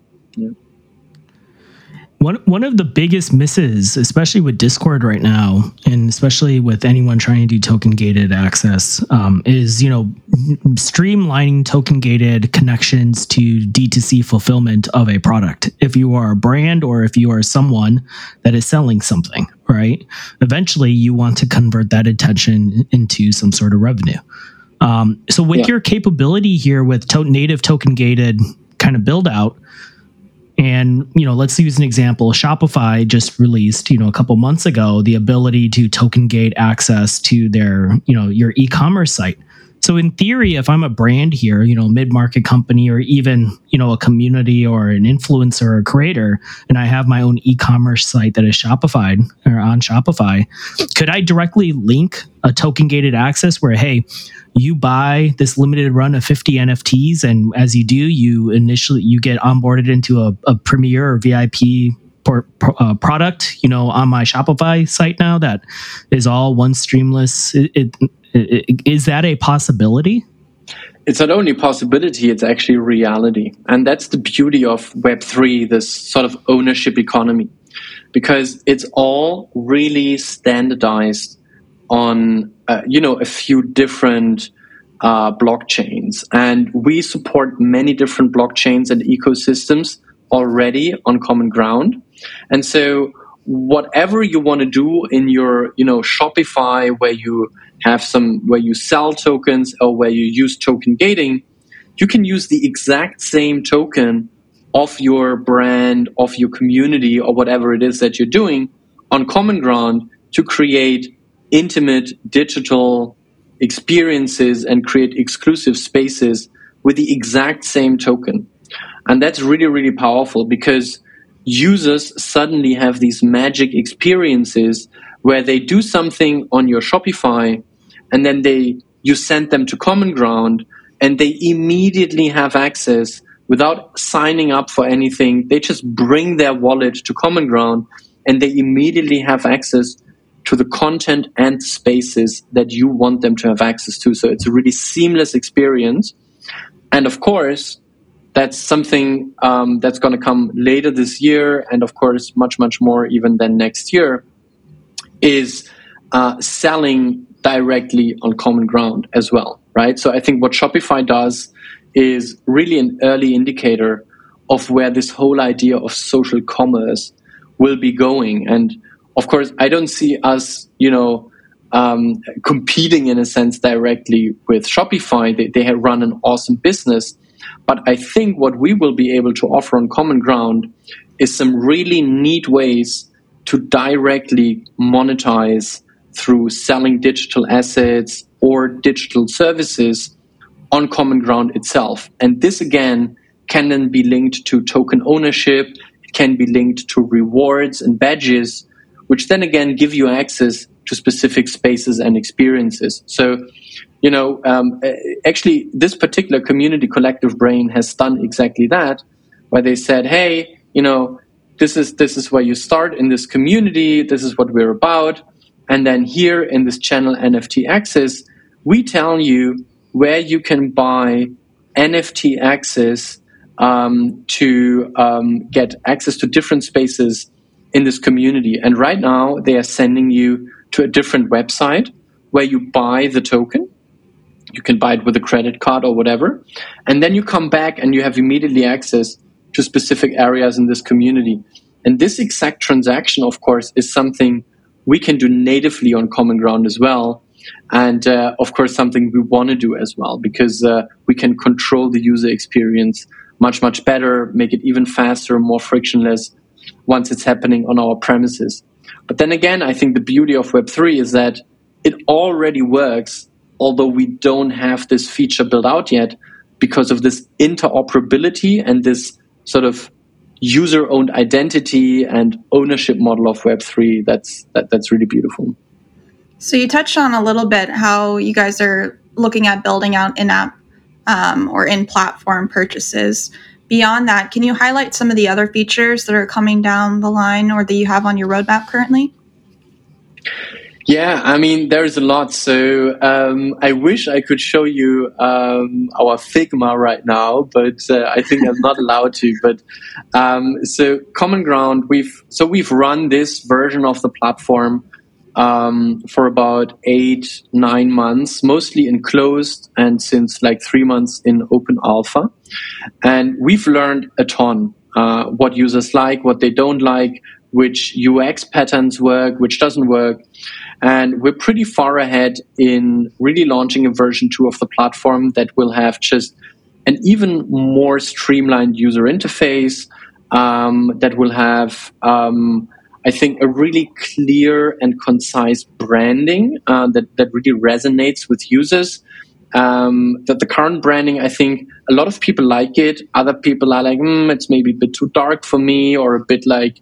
One one of the biggest misses, especially with Discord right now, and especially with anyone trying to do token gated access, um, is you know streamlining token gated connections to D2C fulfillment of a product. If you are a brand or if you are someone that is selling something, right? Eventually, you want to convert that attention into some sort of revenue. Um, so with yeah. your capability here with to- native token gated kind of build out and, you know, let's use an example. Shopify just released, you know, a couple months ago, the ability to token gate access to their, you know, your e-commerce site. So in theory, if I'm a brand here, you know, mid-market company or even, you know, a community or an influencer or a creator, and I have my own e-commerce site that is Shopify or on Shopify, could I directly link a token gated access where, hey, you buy this limited run of 50 NFTs, and as you do, you initially you get onboarded into a, a premier or VIP por, uh, product, you know, on my Shopify site now that is all one streamless. It, it, is that a possibility? It's not only a possibility; it's actually reality, and that's the beauty of Web three, this sort of ownership economy, because it's all really standardized on uh, you know a few different uh, blockchains, and we support many different blockchains and ecosystems already on Common Ground. And so, whatever you want to do in your you know Shopify, where you have some where you sell tokens or where you use token gating, you can use the exact same token of your brand, of your community, or whatever it is that you're doing on Common Ground to create intimate digital experiences and create exclusive spaces with the exact same token. And that's really, really powerful because users suddenly have these magic experiences where they do something on your Shopify and then they you send them to Common Ground and they immediately have access without signing up for anything. They just bring their wallet to Common Ground and they immediately have access to the content and spaces that you want them to have access to. So it's a really seamless experience. And of course, that's something um, that's going to come later this year, and of course, much, much more even than next year, is uh, selling directly on common ground as well, right? So I think what Shopify does is really an early indicator of where this whole idea of social commerce will be going. And of course, I don't see us, you know, um, competing in a sense directly with Shopify. They, they have run an awesome business. But I think what we will be able to offer on Common Ground is some really neat ways to directly monetize through selling digital assets or digital services on Common Ground itself. And this again can then be linked to token ownership, it can be linked to rewards and badges, which then again give you access to specific spaces and experiences. So, you know, um, actually, this particular community collective brain has done exactly that, where they said, hey, you know, this is this is where you start in this community. This is what we're about, and then here in this channel NFT access, we tell you where you can buy NFT access um, to um, get access to different spaces in this community. And right now, they are sending you to a different website where you buy the token. You can buy it with a credit card or whatever. And then you come back and you have immediately access to specific areas in this community. And this exact transaction, of course, is something we can do natively on Common Ground as well and uh, of course something we want to do as well because uh, we can control the user experience much much better make it even faster more frictionless once it's happening on our premises but then again i think the beauty of web3 is that it already works although we don't have this feature built out yet because of this interoperability and this sort of user owned identity and ownership model of web3 that's that, that's really beautiful so you touched on a little bit how you guys are looking at building out in-app um, or in-platform purchases. Beyond that, can you highlight some of the other features that are coming down the line or that you have on your roadmap currently? Yeah, I mean, there's a lot. So um, I wish I could show you um, our Figma right now, but uh, I think I'm not allowed to. But um, so Common Ground, we've so we've run this version of the platform um, for about eight, nine months, mostly in closed and since like three months in open alpha. And we've learned a ton uh, what users like, what they don't like, which UX patterns work, which doesn't work. And we're pretty far ahead in really launching a version two of the platform that will have just an even more streamlined user interface um, that will have um, I think a really clear and concise branding uh, that that really resonates with users. Um, that the current branding, I think a lot of people like it. Other people are like, mm, it's maybe a bit too dark for me, or a bit like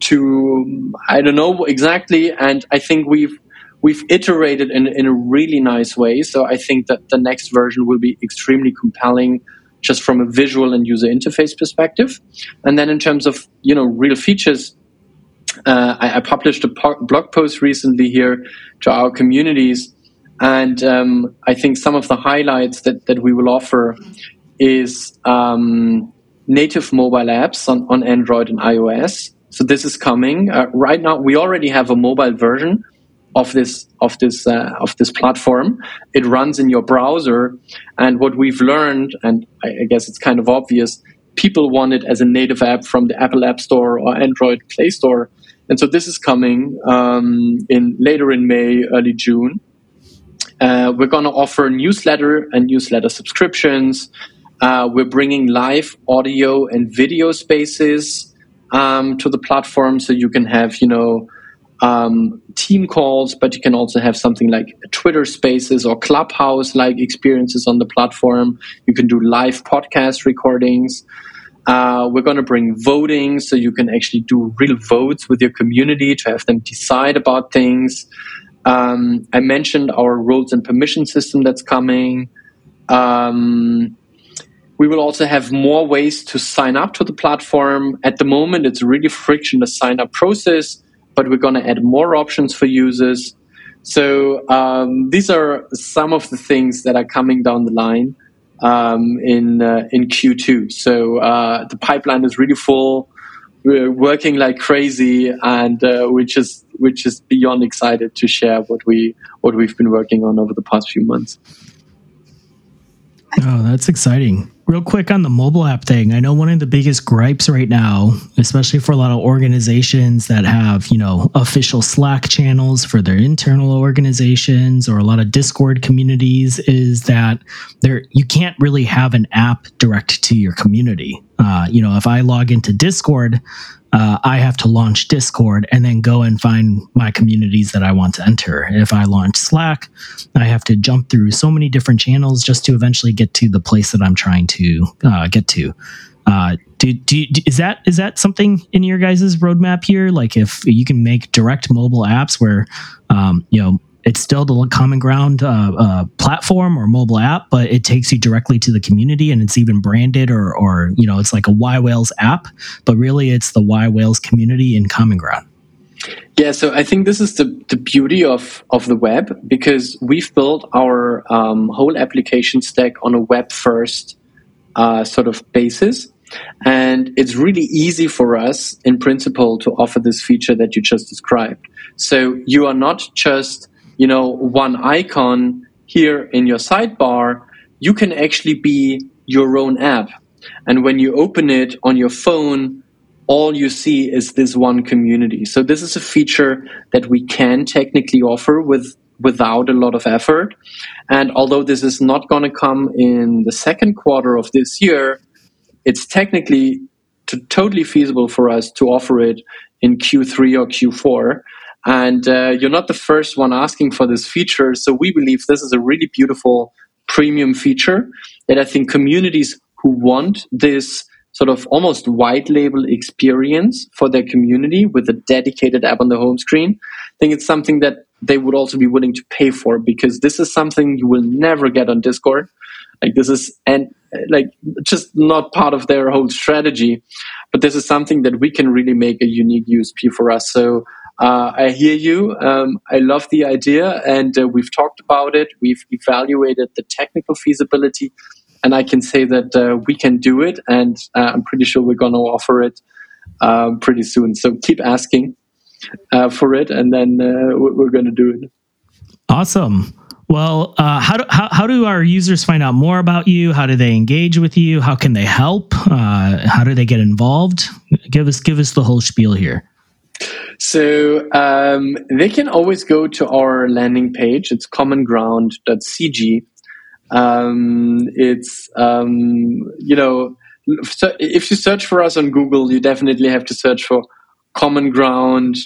too, I don't know exactly. And I think we've we've iterated in, in a really nice way. So I think that the next version will be extremely compelling just from a visual and user interface perspective. And then in terms of, you know, real features, uh, I, I, published a po- blog post recently here to our communities, and um, I think some of the highlights that, that we will offer is um, native mobile apps on, on Android and iOS. So this is coming uh, right now. We already have a mobile version of this of this uh, of this platform. It runs in your browser, and what we've learned, and I, I guess it's kind of obvious, people want it as a native app from the Apple App Store or Android Play Store. And so this is coming um, in later in May, early June. Uh, we're going to offer newsletter and newsletter subscriptions. Uh, we're bringing live audio and video spaces um, to the platform, so you can have, you know, um, team calls, but you can also have something like Twitter Spaces or Clubhouse like experiences on the platform. You can do live podcast recordings. Uh, we're going to bring voting so you can actually do real votes with your community to have them decide about things. Um, I mentioned our roles and permission system that's coming. Um, we will also have more ways to sign up to the platform. At the moment, it's really frictionless sign up process, but we're going to add more options for users. So um, these are some of the things that are coming down the line in uh, in Q2. So uh, the pipeline is really full. We're working like crazy, and uh, we're just we're beyond excited to share what we what we've been working on over the past few months. Oh, that's exciting. Real quick on the mobile app thing, I know one of the biggest gripes right now, especially for a lot of organizations that have, you know, official Slack channels for their internal organizations or a lot of Discord communities, is that there you can't really have an app direct to your community. Uh, you know, if I log into Discord, uh, I have to launch Discord and then go and find my communities that I want to enter. If I launch Slack, I have to jump through so many different channels just to eventually get to the place that I'm trying to uh, get to. Uh, do, do, do, is that is that something in your guys' roadmap here? Like if you can make direct mobile apps where um, you know it's still the common ground uh, uh, platform or mobile app, but it takes you directly to the community and it's even branded or, or you know, it's like a yWhales app, but really it's the yWhales community in common ground. Yeah, so I think this is the, the beauty of, of the web because we've built our um, whole application stack on a web first uh, sort of basis. And it's really easy for us, in principle, to offer this feature that you just described. So you are not just you know, one icon here in your sidebar, you can actually be your own app. And when you open it on your phone, all you see is this one community. So this is a feature that we can technically offer with without a lot of effort. And although this is not going to come in the second quarter of this year, it's technically to, totally feasible for us to offer it in Q3 or Q4. And uh, you're not the first one asking for this feature. So we believe this is a really beautiful premium feature that I think communities who want this sort of almost white label experience for their community with a dedicated app on the home screen, I think it's something that they would also be willing to pay for because this is something you will never get on Discord. Like this is and like just not part of their whole strategy, but this is something that we can really make a unique USP for us. So uh, I hear you. Um, I love the idea, and uh, we've talked about it. We've evaluated the technical feasibility, and I can say that uh, we can do it, and uh, I'm pretty sure we're going to offer it um, pretty soon. So keep asking uh, for it, and then uh, we're going to do it. Awesome. Well, how, do, how, how do our users find out more about you? How do they engage with you? How can they help? how do they get involved? Give us give us the whole spiel here. So um, they can always go to our landing page. It's commonground.cg. Um, it's um, you know if you search for us on Google, you definitely have to search for Common Ground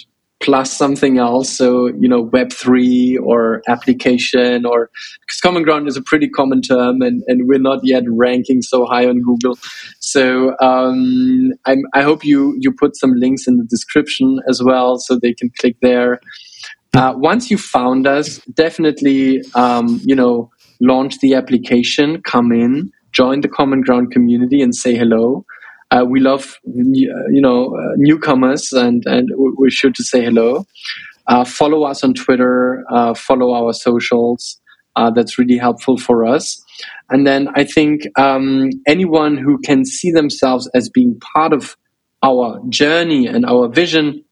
plus something else. So, you know, Web3 or application or because Common Ground is a pretty common term and, and we're not yet ranking so high on Google. So um, i hope you, you put some links in the description as well so they can click there. Uh, once you found us, definitely, um, you know, launch the application, come in, join the Common Ground community and say hello. Uh, we love you know uh, newcomers, and and we're sure to say hello. Uh, follow us on Twitter. Uh, follow our socials. Uh, that's really helpful for us. And then I think um, anyone who can see themselves as being part of our journey and our vision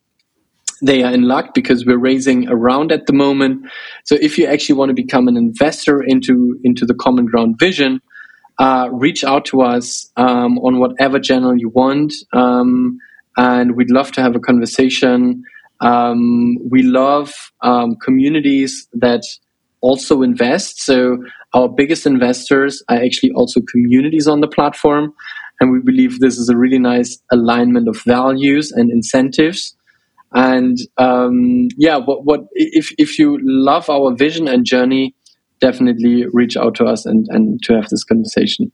they are in luck because we're raising around at the moment. So if you actually want to become an investor into into the common ground vision, uh, reach out to us um, on whatever channel you want. Um, and we'd love to have a conversation. Um, we love um, communities that also invest. So our biggest investors are actually also communities on the platform. And we believe this is a really nice alignment of values and incentives. And um, yeah, what, what if if you love our vision and journey, definitely reach out to us and and to have this conversation.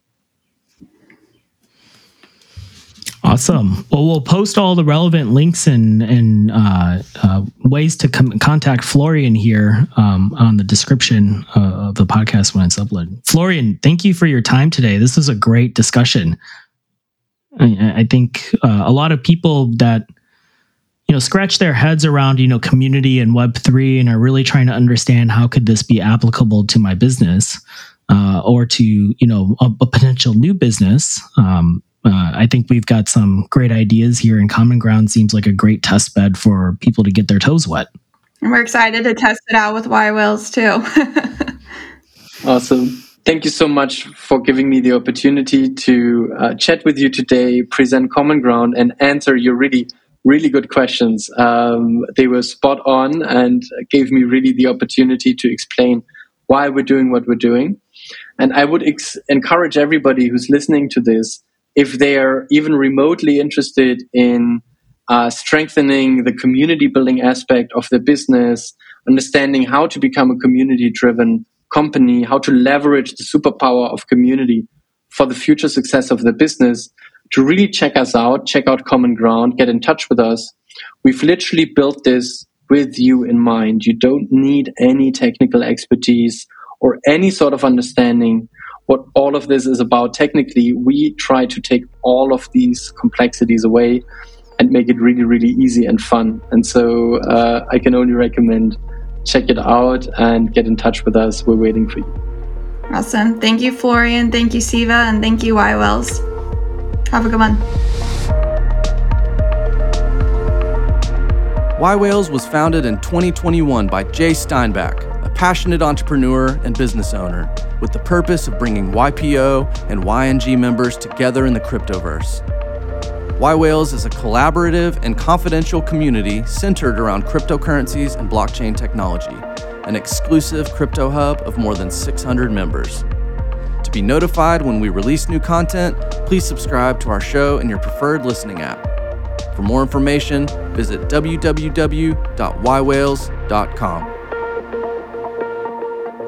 Awesome. Well, we'll post all the relevant links and and uh, uh, ways to com- contact Florian here um, on the description uh, of the podcast when it's uploaded. Florian, thank you for your time today. This was a great discussion. I, I think uh, a lot of people that you know scratch their heads around you know community and Web three and are really trying to understand how could this be applicable to my business uh, or to you know a, a potential new business. Um, uh, I think we've got some great ideas here, and Common Ground seems like a great test bed for people to get their toes wet. And we're excited to test it out with yWhales too. awesome. Thank you so much for giving me the opportunity to uh, chat with you today, present Common Ground, and answer your really, really good questions. Um, they were spot on and gave me really the opportunity to explain why we're doing what we're doing. And I would ex- encourage everybody who's listening to this if they are even remotely interested in uh, strengthening the community building aspect of their business, understanding how to become a community driven company, how to leverage the superpower of community for the future success of the business, to really check us out, check out Common Ground, get in touch with us. We've literally built this with you in mind. You don't need any technical expertise or any sort of understanding what all of this is about technically, we try to take all of these complexities away and make it really, really easy and fun. And so uh, I can only recommend check it out and get in touch with us. We're waiting for you. Awesome. Thank you, Florian. Thank you, Siva. And thank you, yWhales. Have a good one. yWhales was founded in 2021 by Jay Steinbach, a passionate entrepreneur and business owner with the purpose of bringing YPO and YNG members together in the cryptoverse. yWhales is a collaborative and confidential community centered around cryptocurrencies and blockchain technology, an exclusive crypto hub of more than 600 members. To be notified when we release new content, please subscribe to our show in your preferred listening app. For more information, visit www.ywhales.com.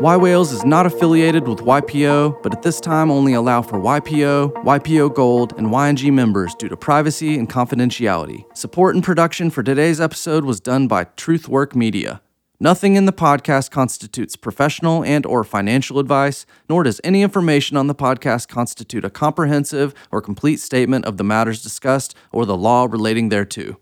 yWhales is not affiliated with YPO, but at this time only allow for YPO, YPO Gold, and YNG members due to privacy and confidentiality. Support and production for today's episode was done by Truthwork Media. Nothing in the podcast constitutes professional and or financial advice, nor does any information on the podcast constitute a comprehensive or complete statement of the matters discussed or the law relating thereto.